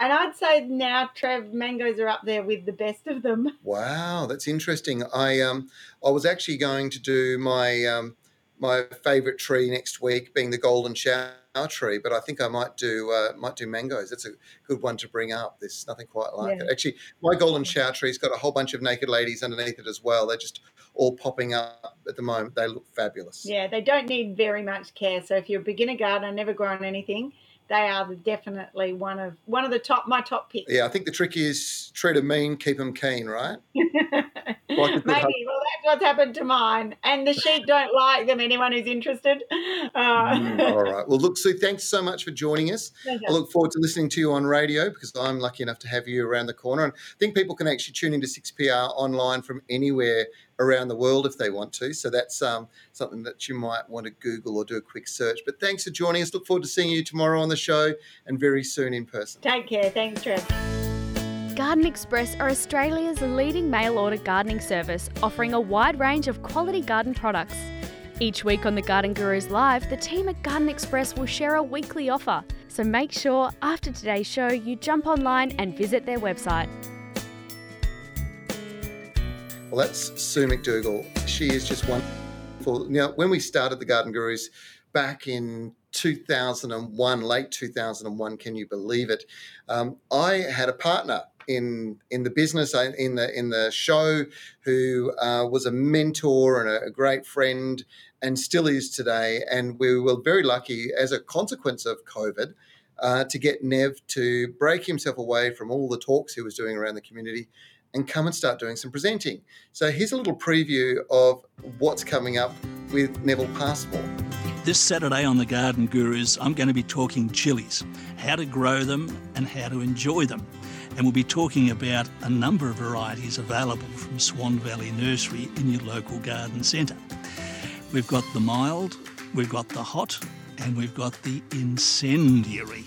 And I'd say now, Trev, mangoes are up there with the best of them. Wow, that's interesting. I um I was actually going to do my um my favourite tree next week being the golden shower tree, but I think I might do uh, might do mangoes. That's a good one to bring up. There's nothing quite like Yeah. it. Actually, my golden shower tree's got a whole bunch of naked ladies underneath it as well. They're just all popping up at the moment. They look fabulous. Yeah, they don't need very much care. So if you're a beginner gardener, never grown anything, they are the- definitely one of one of the top my top picks. Yeah, I think the trick is treat them mean, keep them keen, right? Maybe. Like good Well, that's what's happened to mine. And the sheep don't like them. Anyone who's interested. Uh, Mm, all right. Well, look, Sue, thanks so much for joining us. pleasure. I look forward to listening to you on radio because I'm lucky enough to have you around the corner. And I think people can actually tune into 6PR online from anywhere around the world if they want to. So that's um, something that you might want to Google or do a quick search. But thanks for joining us. Look forward to seeing you tomorrow on the show and very soon in person. Take care. Thanks, Trev. Garden Express are Australia's leading mail order gardening service, offering a wide range of quality garden products. Each week on the Garden Gurus Live, the team at Garden Express will share a weekly offer. So make sure after today's show you jump online and visit their website. Well, that's Sue McDougall. She is just wonderful. Now, when we started the Garden Gurus back in 2001, late 2001, can you believe it? Um, I had a partner in in the business uh, in the in the show who uh, was a mentor and a, a great friend and still is today. And we were very lucky as a consequence of covid uh, to get nev to break himself away from all the talks he was doing around the community and come and start doing some presenting. So here's a little preview of what's coming up with neville passmore This Saturday on the Garden Gurus, I'm going to be talking chilies, how to grow them and how to enjoy them. And we'll be talking about a number of varieties available from Swan Valley Nursery in your local garden centre. We've got the mild, we've got the hot, and we've got the incendiary.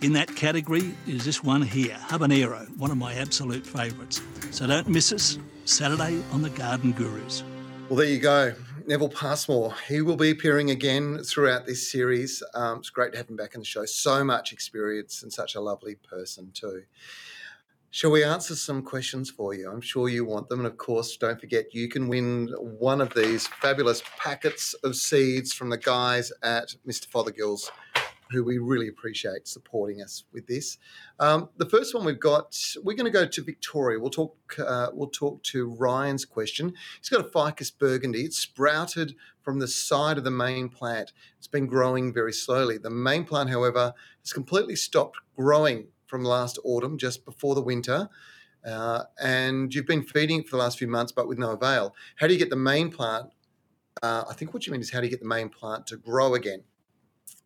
In that category is this one here, habanero, one of my absolute favourites. So don't miss us, Saturday on the Garden Gurus. Well, there you go. Neville Passmore. He will be appearing again throughout this series. Um, it's great to have him back in the show. So much experience and such a lovely person, too. Shall we answer some questions for you? I'm sure you want them. And of course, don't forget you can win one of these fabulous packets of seeds from the guys at Mr. Fothergill's, who we really appreciate supporting us with this. Um, the first one we've got, we're going to go to Victoria. We'll talk. Uh, we'll talk to Ryan's question. He's got a ficus burgundy. It's sprouted from the side of the main plant. It's been growing very slowly. The main plant, however, has completely stopped growing from last autumn, just before the winter. uh, and you've been feeding it for the last few months, but with no avail. How do you get the main plant? Uh, I think what you mean is how do you get the main plant to grow again?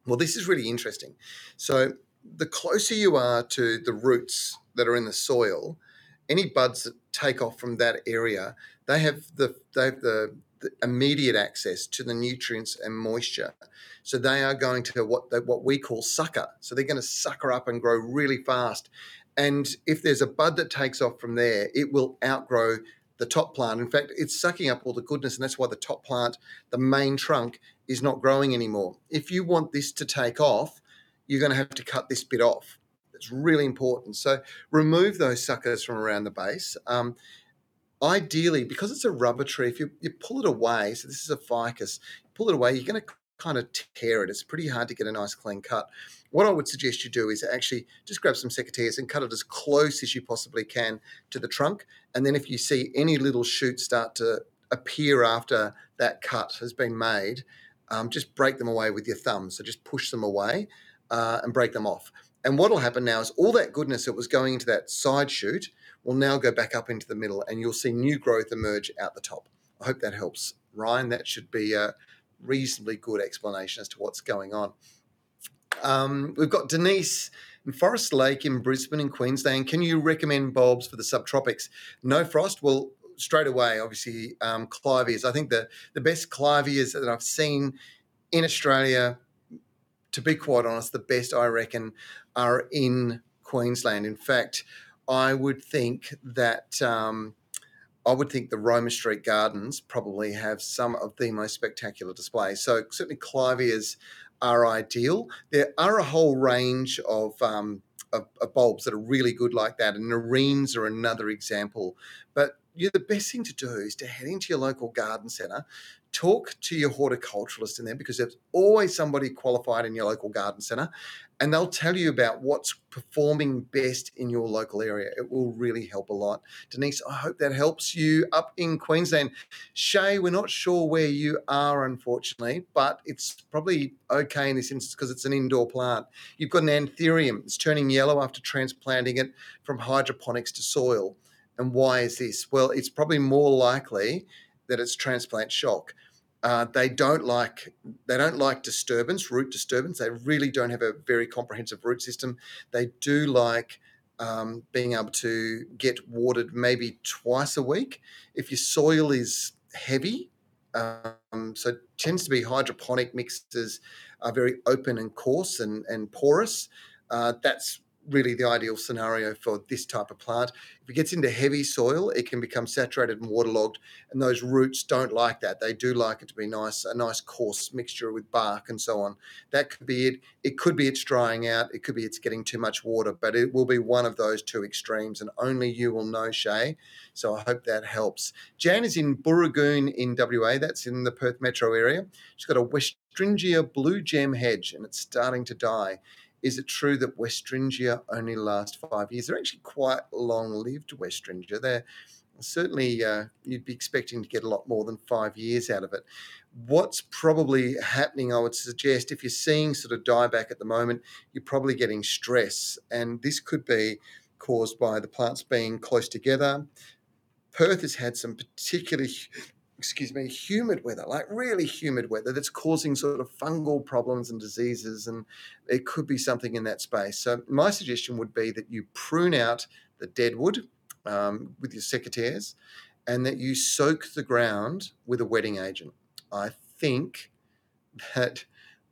Well, this is really interesting. So, the closer you are to the roots that are in the soil, any buds that take off from that area, they have the they have the, the immediate access to the nutrients and moisture. So they are going to what they, what we call sucker. So they're going to sucker up and grow really fast. And if there's a bud that takes off from there, it will outgrow the top plant. In fact, it's sucking up all the goodness, and that's why the top plant, the main trunk, is not growing anymore. If you want this to take off, you're going to have to cut this bit off. It's really important. So remove those suckers from around the base. Um, ideally, because it's a rubber tree, if you, you pull it away, so this is a ficus, pull it away, you're going to kind of tear it. It's pretty hard to get a nice clean cut. What I would suggest you do is actually just grab some secateurs and cut it as close as you possibly can to the trunk. And then if you see any little shoots start to appear after that cut has been made, um, just break them away with your thumb. So just push them away uh, and break them off. And what will happen now is all that goodness that was going into that side shoot will now go back up into the middle and you'll see new growth emerge out the top. I hope that helps. Ryan, that should be a reasonably good explanation as to what's going on. Um, we've got Denise in Forest Lake in Brisbane in Queensland. Can you recommend bulbs for the subtropics? No frost? Well, straight away, obviously, um, clivias. I think the, the best clivias that I've seen in Australia, to be quite honest, the best I reckon are in Queensland. In fact, I would think that um, I would think the Roma Street Gardens probably have some of the most spectacular displays. So certainly clivias are ideal. There are a whole range of um, of, of, bulbs that are really good like that, and Nerines are another example. But you the best thing to do is to head into your local garden centre, talk to your horticulturalist in there because there's always somebody qualified in your local garden centre and they'll tell you about what's performing best in your local area. It will really help a lot. Denise, I hope that helps you up in Queensland. Shay, we're not sure where you are, unfortunately, but it's probably okay in this instance because it's an indoor plant. You've got an anthurium, it's turning yellow after transplanting it from hydroponics to soil. And why is this? Well, it's probably more likely that it's transplant shock. Uh, they don't like they don't like disturbance, root disturbance. They really don't have a very comprehensive root system. They do like um, being able to get watered maybe twice a week. If your soil is heavy, um, so it tends to be hydroponic mixes are very open and coarse and, and porous. Uh, that's really the ideal scenario for this type of plant. If it gets into heavy soil, it can become saturated and waterlogged, and those roots don't like that. They do like it to be nice, a nice coarse mixture with bark and so on. That could be it. It could be it's drying out. It could be it's getting too much water, but it will be one of those two extremes, and only you will know, Shay. So I hope that helps. Jan is in Booragoon in WA. That's in the Perth metro area. She's got a Westringia blue gem hedge, and it's starting to die. Is it true that Westringia only last five years? They're actually quite long-lived Westringia. They're certainly uh, you'd be expecting to get a lot more than five years out of it. What's probably happening, I would suggest, if you're seeing sort of dieback at the moment, you're probably getting stress, and this could be caused by the plants being close together. Perth has had some particularly excuse me, humid weather, like really humid weather that's causing sort of fungal problems and diseases. And it could be something in that space. So, my suggestion would be that you prune out the dead wood um, with your secateurs and that you soak the ground with a wetting agent. I think that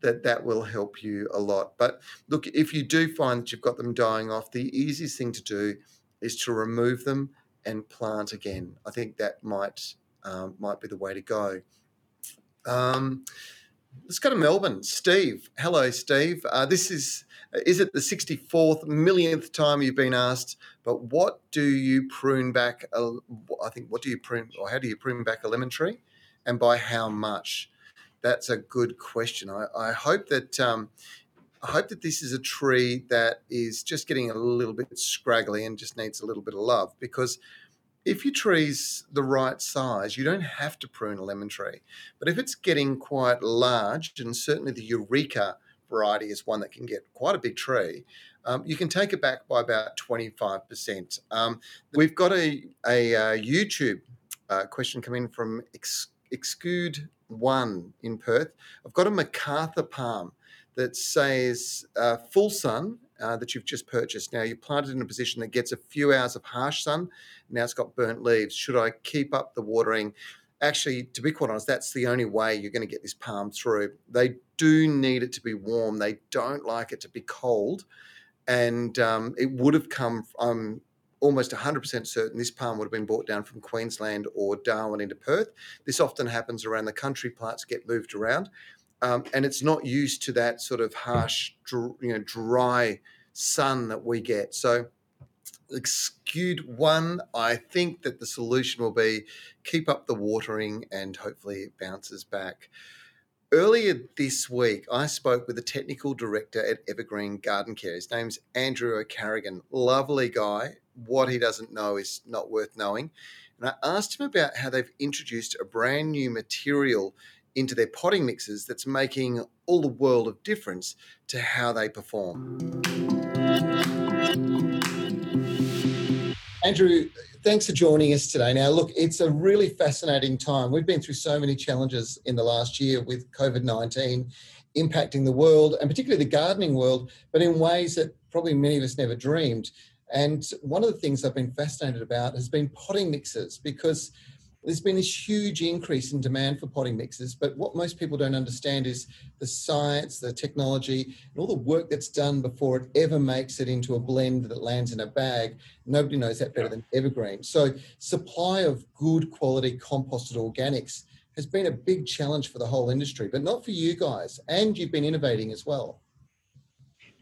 that that will help you a lot. But look, if you do find that you've got them dying off, the easiest thing to do is to remove them and plant again. I think that might um, might be the way to go. Um, let's go to Melbourne. Steve. Hello, Steve. Uh, this is, is it the 64th millionth time you've been asked, but what do you prune back? A, I think, what do you prune, or how do you prune back a lemon tree? And by how much? That's a good question. I, I hope that. Um, I hope that this is a tree that is just getting a little bit scraggly and just needs a little bit of love because if your tree's the right size, you don't have to prune a lemon tree. But if it's getting quite large, and certainly the Eureka variety is one that can get quite a big tree, um, you can take it back by about 25%. Um, we've got a, a uh, YouTube uh, question coming from Ex- Exclude One in Perth. I've got a MacArthur palm that says uh, full sun uh, that you've just purchased. Now you planted in a position that gets a few hours of harsh sun. Now it's got burnt leaves. Should I keep up the watering? Actually, to be quite honest, that's the only way you're going to get this palm through. They do need it to be warm. They don't like it to be cold, and um, it would have come. I'm almost 100% certain this palm would have been brought down from Queensland or Darwin into Perth. This often happens around the country. Plants get moved around um, and it's not used to that sort of harsh, you know, dry sun that we get. So, skewed one, I think that the solution will be keep up the watering and hopefully it bounces back. Earlier this week, I spoke with the technical director at Evergreen Garden Care. His name's Andrew O'Carrigan. Lovely guy. What he doesn't know is not worth knowing. And I asked him about how they've introduced a brand new material into their potting mixes that's making all the world of difference to how they perform. Andrew, thanks for joining us today. Now, look, it's a really fascinating time. We've been through so many challenges in the last year with COVID 19 impacting the world and particularly the gardening world, but in ways that probably many of us never dreamed. And one of the things I've been fascinated about has been potting mixes because there's been this huge increase in demand for potting mixes, but what most people don't understand is the science, the technology, and all the work that's done before it ever makes it into a blend that lands in a bag. Nobody knows that better than Evergreen. So, supply of good quality composted organics has been a big challenge for the whole industry, but not for you guys. And you've been innovating as well.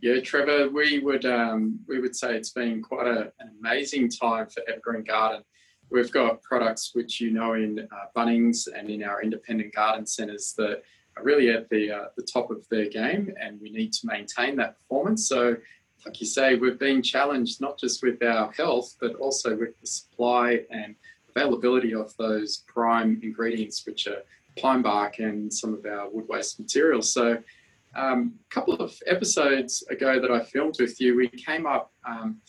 Yeah, Trevor, we would um, we would say it's been quite a, an amazing time for Evergreen Garden. We've got products which you know in uh, Bunnings and in our independent garden centres that are really at the uh, the top of their game, and we need to maintain that performance. So, like you say, we're being challenged not just with our health, but also with the supply and availability of those prime ingredients, which are pine bark and some of our wood waste materials. So, um, a couple of episodes ago that I filmed with you, we came up. Um,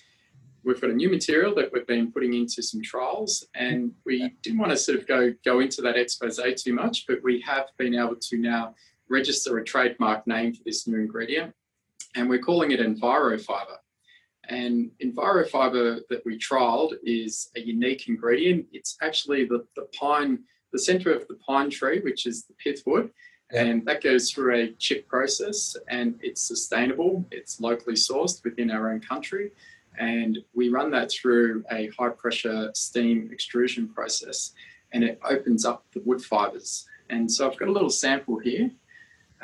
we've got a new material that we've been putting into some trials, and we didn't want to sort of go go into that expose too much, but we have been able to now register a trademark name for this new ingredient, and we're calling it EnviroFiber. And EnviroFiber that we trialed is a unique ingredient. It's actually the, the pine, the center of the pine tree, which is the pithwood, and that goes through a chip process and it's sustainable. It's locally sourced within our own country and we run that through a high pressure steam extrusion process and it opens up the wood fibers. And so I've got a little sample here.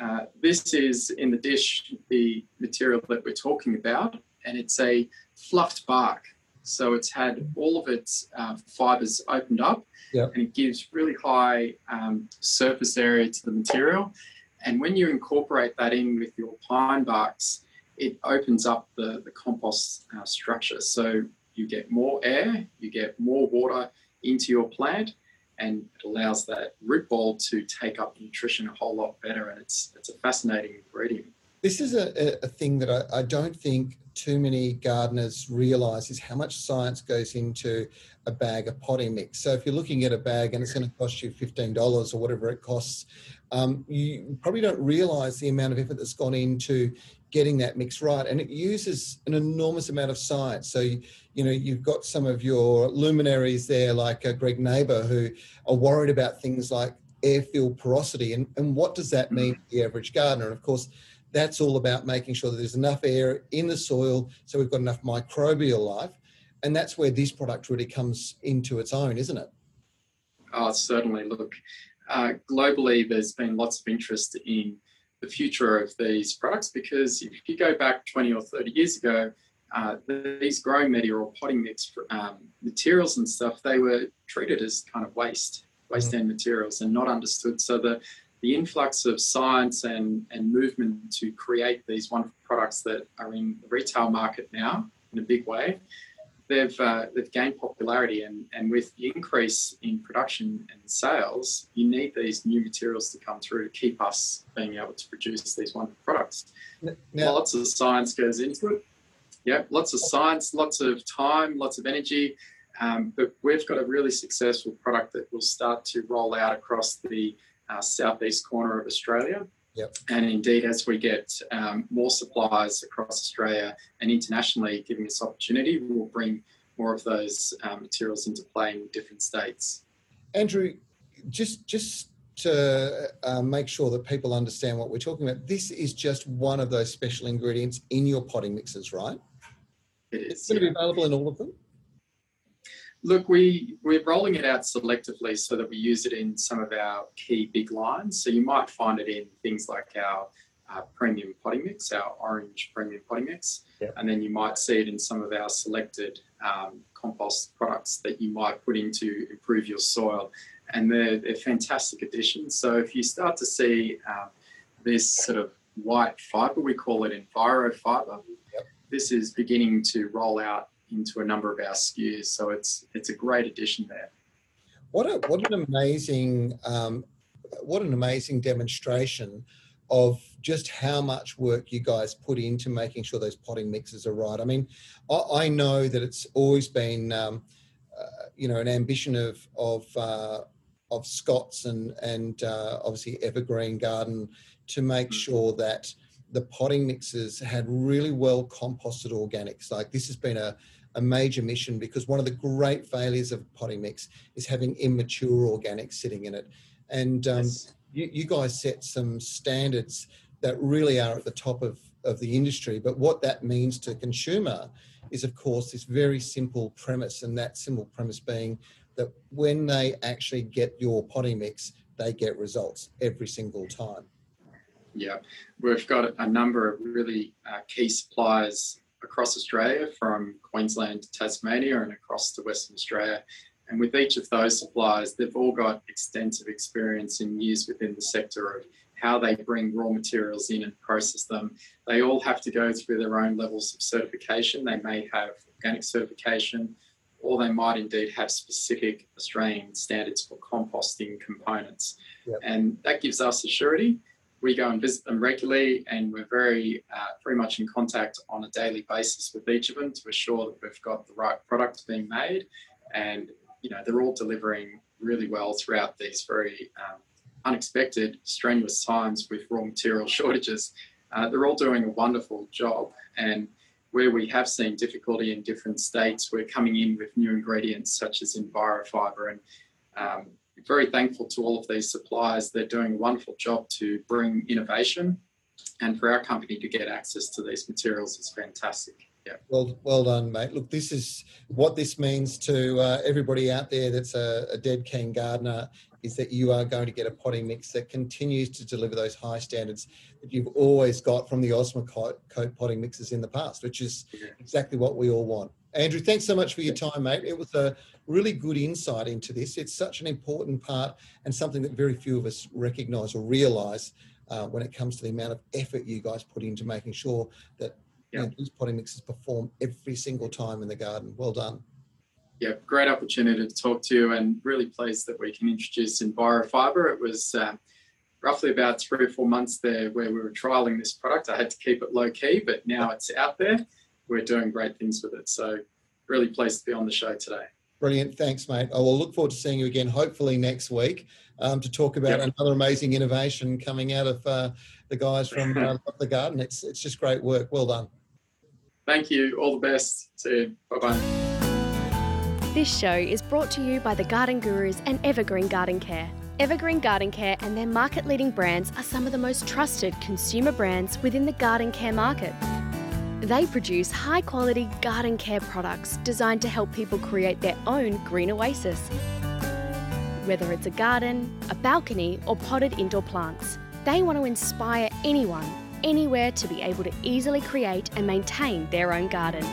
Uh, this is in the dish the material that we're talking about, and it's a fluffed bark. So it's had all of its uh, fibers opened up, yep. and it gives really high um, surface area to the material. And when you incorporate that in with your pine barks, it opens up the, the compost uh, structure. So you get more air, you get more water into your plant, and it allows that root ball to take up nutrition a whole lot better. And it's it's a fascinating ingredient. This is a, a thing that I, I don't think too many gardeners realize is how much science goes into a bag of potting mix. So if you're looking at a bag and it's going to cost you $15 or whatever it costs, um, you probably don't realize the amount of effort that's gone into getting that mix right. And it uses an enormous amount of science. So, you, you know, you've got some of your luminaries there, like uh, Greg Neighbour, who are worried about things like air-filled porosity. And, and what does that mean for the average gardener? And of course, that's all about making sure that there's enough air in the soil so we've got enough microbial life. And that's where this product really comes into its own, isn't it? Oh, certainly. Look, uh, globally, there's been lots of interest in the future of these products because if you go back 20 or 30 years ago, uh, these growing media or potting mix um, materials and stuff, they were treated as kind of waste, waste mm-hmm. end materials and not understood. So the, the influx of science and, and movement to create these wonderful products that are in the retail market now in a big way they've uh, they've gained popularity, and and with the increase in production and sales, you need these new materials to come through to keep us being able to produce these wonderful products. Now, Lots of science goes into it. Yeah, lots of science, lots of time, lots of energy. Um, but we've got a really successful product that will start to roll out across the uh, southeast corner of Australia. Yep. And indeed, as we get um, more suppliers across Australia and internationally, giving us opportunity, we'll bring more of those uh, materials into play in different states. Andrew, just just to uh, make sure that people understand what we're talking about, this is just one of those special ingredients in your potting mixes, right? It is. It's going to yeah. be available in all of them. Look, we, we're rolling it out selectively so that we use it in some of our key big lines. So you might find it in things like our uh, premium potting mix, our orange premium potting mix. Yep. And then you might see it in some of our selected um, compost products that you might put in to improve your soil. And they're, they're fantastic additions. So if you start to see um, this sort of white fiber, we call it envirofiber, Yep. this is beginning to roll out into a number of our SKUs. So it's it's a great addition there. What a what an amazing um, what an amazing demonstration of just how much work you guys put into making sure those potting mixes are right. I mean, I, I know that it's always been um, uh, you know an ambition of of uh, of Scott's and and uh, obviously Evergreen Garden to make Mm. sure that the potting mixes had really well composted organics. Like this has been a a major mission because one of the great failures of potting mix is having immature organics sitting in it. And um, Yes. you, you guys set some standards that really are at the top of, of the industry. But what that means to consumer is, of course, this very simple premise, and that simple premise being that when they actually get your potting mix, they get results every single time. Yeah, we've got a number of really uh, key suppliers across Australia, from Queensland to Tasmania and across to Western Australia. And with each of those suppliers, they've all got extensive experience in years within the sector of how they bring raw materials in and process them. They all have to go through their own levels of certification. They may have organic certification, or they might indeed have specific Australian standards for composting components. Yep. And that gives us a surety we go and visit them regularly and we're very uh, very much in contact on a daily basis with each of them to assure that we've got the right product being made. And you know they're all delivering really well throughout these very um, unexpected strenuous times with raw material shortages. Uh, they're all doing a wonderful job. And where we have seen difficulty in different states we're coming in with new ingredients such as envirofiber and um, very thankful to all of these suppliers. They're doing a wonderful job to bring innovation, and for our company to get access to these materials is fantastic. Yeah. Well, well done, mate. Look, this is what this means to uh, everybody out there that's a, a dead keen gardener is that you are going to get a potting mix that continues to deliver those high standards that you've always got from the Osmocote potting mixes in the past, which is exactly what we all want. Andrew, thanks so much for your time, mate. It was a really good insight into this. It's such an important part and something that very few of us recognise or realise uh, when it comes to the amount of effort you guys put into making sure that these potting mixes perform every single time in the garden. Well done. Yeah, great opportunity to talk to you, and really pleased that we can introduce Envirofiber. It was um, roughly about three or four months there where we were trialing this product. I had to keep it low key, but now it's out there. We're doing great things with it. So, really pleased to be on the show today. Brilliant. Thanks, mate. I will look forward to seeing you again, hopefully next week, um, to talk about Yep. another amazing innovation coming out of uh, the guys from uh, the Garden. It's, it's just great work. Well done. Thank you. All the best. See you. Bye bye. This show is brought to you by the Garden Gurus and Evergreen Garden Care. Evergreen Garden Care and their market leading brands are some of the most trusted consumer brands within the garden care market. They produce high quality garden care products designed to help people create their own green oasis. Whether it's a garden, a balcony, or potted indoor plants, they want to inspire anyone, anywhere to be able to easily create and maintain their own garden.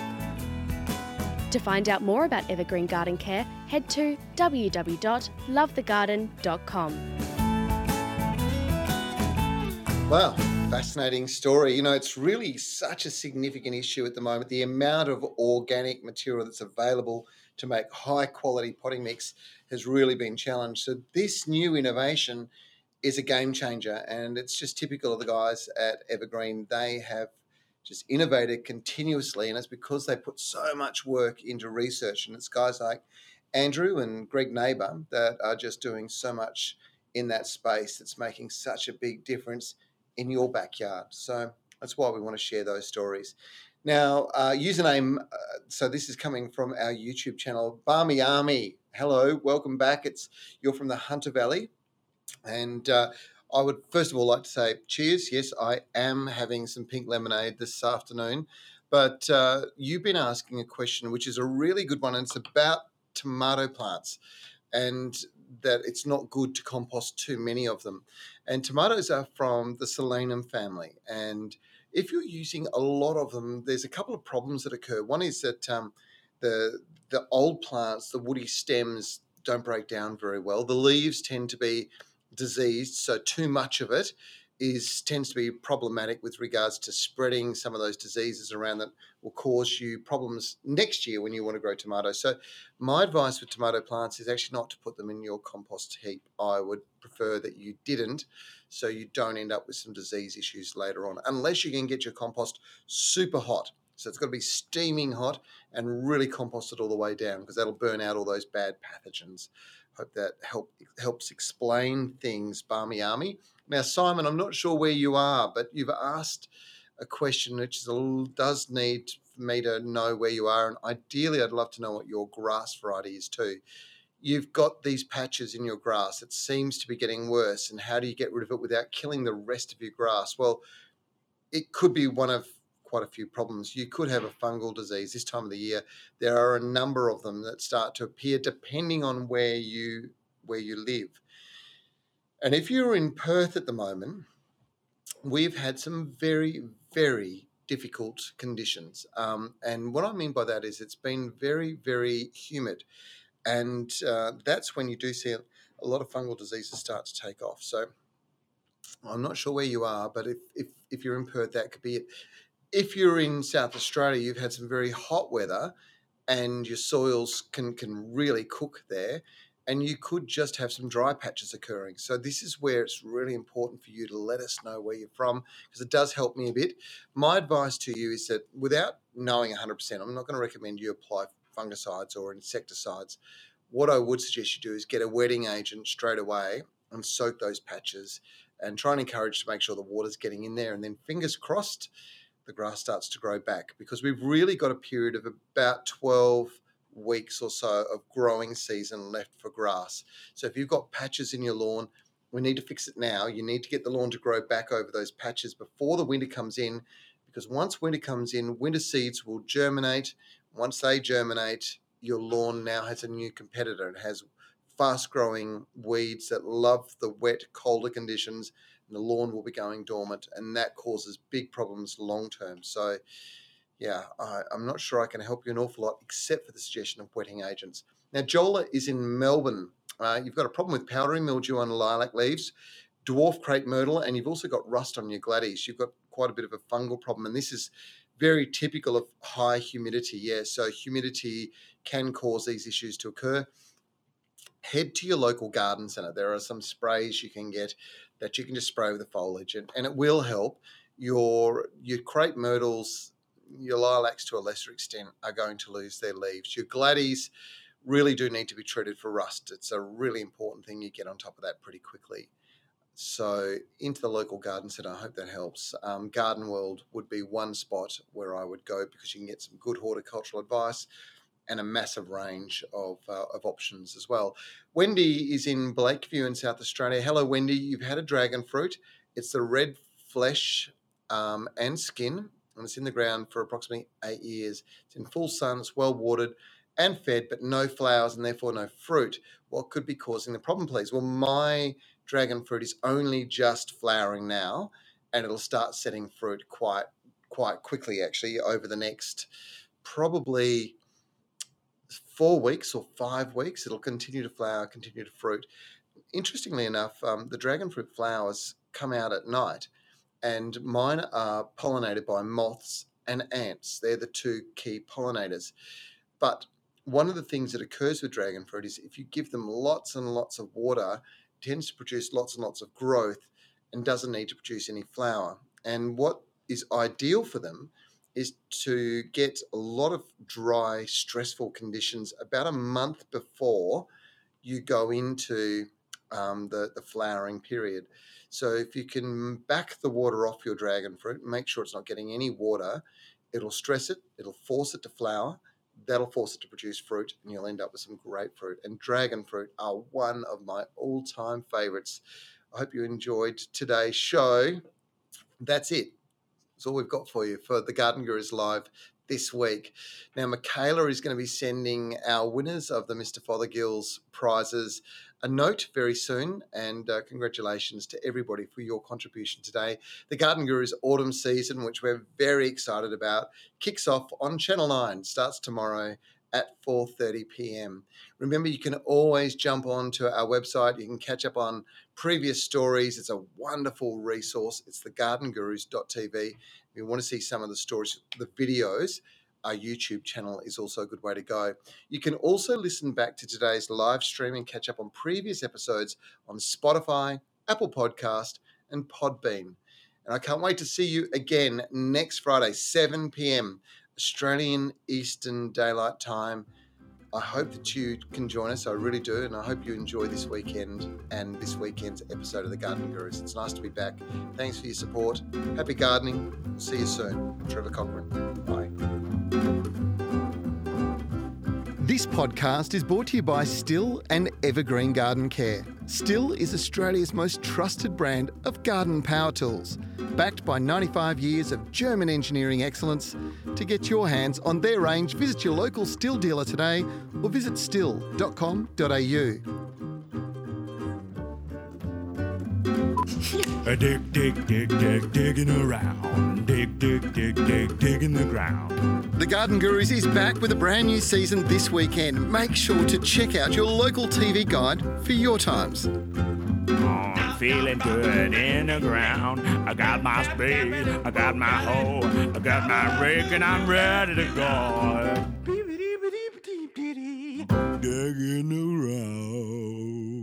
To find out more about Evergreen Garden Care, head to www.lovethegarden.com. Wow, fascinating story. You know, it's really such a significant issue at the moment. The amount of organic material that's available to make high quality potting mix has really been challenged. So, this new innovation is a game changer, and it's just typical of the guys at Evergreen. They have just innovated continuously. And it's because they put so much work into research. And it's guys like Andrew and Greg Neighbor that are just doing so much in that space that's making such a big difference in your backyard. So that's why we want to share those stories. Now, uh, username, uh, so this is coming from our YouTube channel, Barmy Army. Hello, welcome back. It's you're from the Hunter Valley, and uh, I would first of all like to say cheers. Yes, I am having some pink lemonade this afternoon, but uh, you've been asking a question which is a really good one, and it's about tomato plants, and that it's not good to compost too many of them. And tomatoes are from the Solanum family, and if you're using a lot of them, there's a couple of problems that occur. One is that um, the the old plants, the woody stems, don't break down very well. The leaves tend to be diseased, so too much of it is tends to be problematic with regards to spreading some of those diseases around that will cause you problems next year when you want to grow tomatoes. So my advice with tomato plants is actually not to put them in your compost heap. I would prefer that you didn't so you don't end up with some disease issues later on unless you can get your compost super hot. So it's got to be steaming hot and really composted all the way down because that'll burn out all those bad pathogens. Hope that help helps explain things, Barmy Army. Now, Simon, I'm not sure where you are, but you've asked a question which a, does need me to know where you are, and ideally, I'd love to know what your grass variety is too. You've got these patches in your grass. It seems to be getting worse, and how do you get rid of it without killing the rest of your grass? Well, it could be one of quite a few problems. You could have a fungal disease this time of the year. There are a number of them that start to appear depending on where you where you live. And if you're in Perth at the moment, we've had some very very difficult conditions. Um, and what I mean by that is it's been very very humid, and uh, that's when you do see a, lot of fungal diseases start to take off. So. I'm not sure where you are, but if, if, if you're in Perth, that could be it if you're in South Australia, you've had some very hot weather and your soils can, can really cook there and you could just have some dry patches occurring. So this is where it's really important for you to let us know where you're from because it does help me a bit. My advice to you is that without knowing 100%, I'm not going to recommend you apply fungicides or insecticides. What I would suggest you do is get a wetting agent straight away and soak those patches and try and encourage to make sure the water's getting in there and then fingers crossed the grass starts to grow back because we've really got a period of about 12 weeks or so of growing season left for grass. So if you've got patches in your lawn, we need to fix it now. You need to get the lawn to grow back over those patches before the winter comes in because once winter comes in, winter seeds will germinate. Once they germinate, your lawn now has a new competitor. It has fast growing weeds that love the wet, colder conditions and the lawn will be going dormant, and that causes big problems long term. So, yeah, I, am not sure I can help you an awful lot except for the suggestion of wetting agents. Now, Jola is in Melbourne. Uh, you've got a problem with powdery mildew on lilac leaves, dwarf crepe myrtle, and you've also got rust on your gladdies. You've got quite a bit of a fungal problem, and this is very typical of high humidity. Yeah, so humidity can cause these issues to occur. Head to your local garden centre. There are some sprays you can get that you can just spray with the foliage, and, and it will help. Your your crepe myrtles, your lilacs to a lesser extent are going to lose their leaves. Your gladdies really do need to be treated for rust. It's a really important thing. You get on top of that pretty quickly. So into the local garden centre. I hope that helps. Um, garden World would be one spot where I would go because you can get some good horticultural advice and a massive range of, uh, of options as well. Wendy is in Blakeview in South Australia. Hello, Wendy. You've had a dragon fruit. It's the red flesh um, and skin, and it's in the ground for approximately eight years. It's in full sun, it's well watered and fed, but no flowers and therefore no fruit. What could be causing the problem, please? Well, my dragon fruit is only just flowering now, and it'll start setting fruit quite quite quickly actually over the next probably four weeks or five weeks, it'll continue to flower, continue to fruit. Interestingly enough, um, the dragon fruit flowers come out at night, and mine are pollinated by moths and ants. They're the two key pollinators. But one of the things that occurs with dragon fruit is if you give them lots and lots of water, tends to produce lots and lots of growth and doesn't need to produce any flower. And what is ideal for them is to get a lot of dry, stressful conditions about a month before you go into um, the, the flowering period. So if you can back the water off your dragon fruit, make sure it's not getting any water, it'll stress it, it'll force it to flower, that'll force it to produce fruit, and you'll end up with some great fruit. And dragon fruit are one of my all time favorites. I hope you enjoyed today's show. That's it. That's all we've got for you for the Garden Gurus Live this week. Now, Michaela is going to be sending our winners of the Mr. Fothergill's prizes a note very soon. And uh, congratulations to everybody for your contribution today. The Garden Gurus autumn season, which we're very excited about, kicks off on Channel 9, starts tomorrow at 4:30 p.m. Remember you can always jump on to our website. You can catch up on previous stories. It's a wonderful resource. It's thegardengurus.tv. If you want to see some of the stories, the videos, our YouTube channel is also a good way to go. You can also listen back to today's live stream and catch up on previous episodes on Spotify, Apple Podcast, and Podbean. And I can't wait to see you again next Friday, 7 p.m. Australian Eastern Daylight Time. I hope that you can join us. I really do. And I hope you enjoy this weekend and this weekend's episode of The Gardening Gurus. It's nice to be back. Thanks for your support. Happy gardening. See you soon. Trevor Cochrane. Bye. This podcast is brought to you by Stihl and Evergreen Garden Care. Stihl is Australia's most trusted brand of garden power tools, backed by 95 years of German engineering excellence. To get your hands on their range, visit your local Stihl dealer today or visit stihl.com.au. Dig, dig, dig, dig, digging around. Dig, dig, dig, dig, digging the ground. The Garden Gurus is back with a brand new season this weekend. Make sure to check out your local TV guide for your times. I'm feeling good in the ground. I got my spade, I got my hoe, I got my rake, and I'm ready to go. Digging around.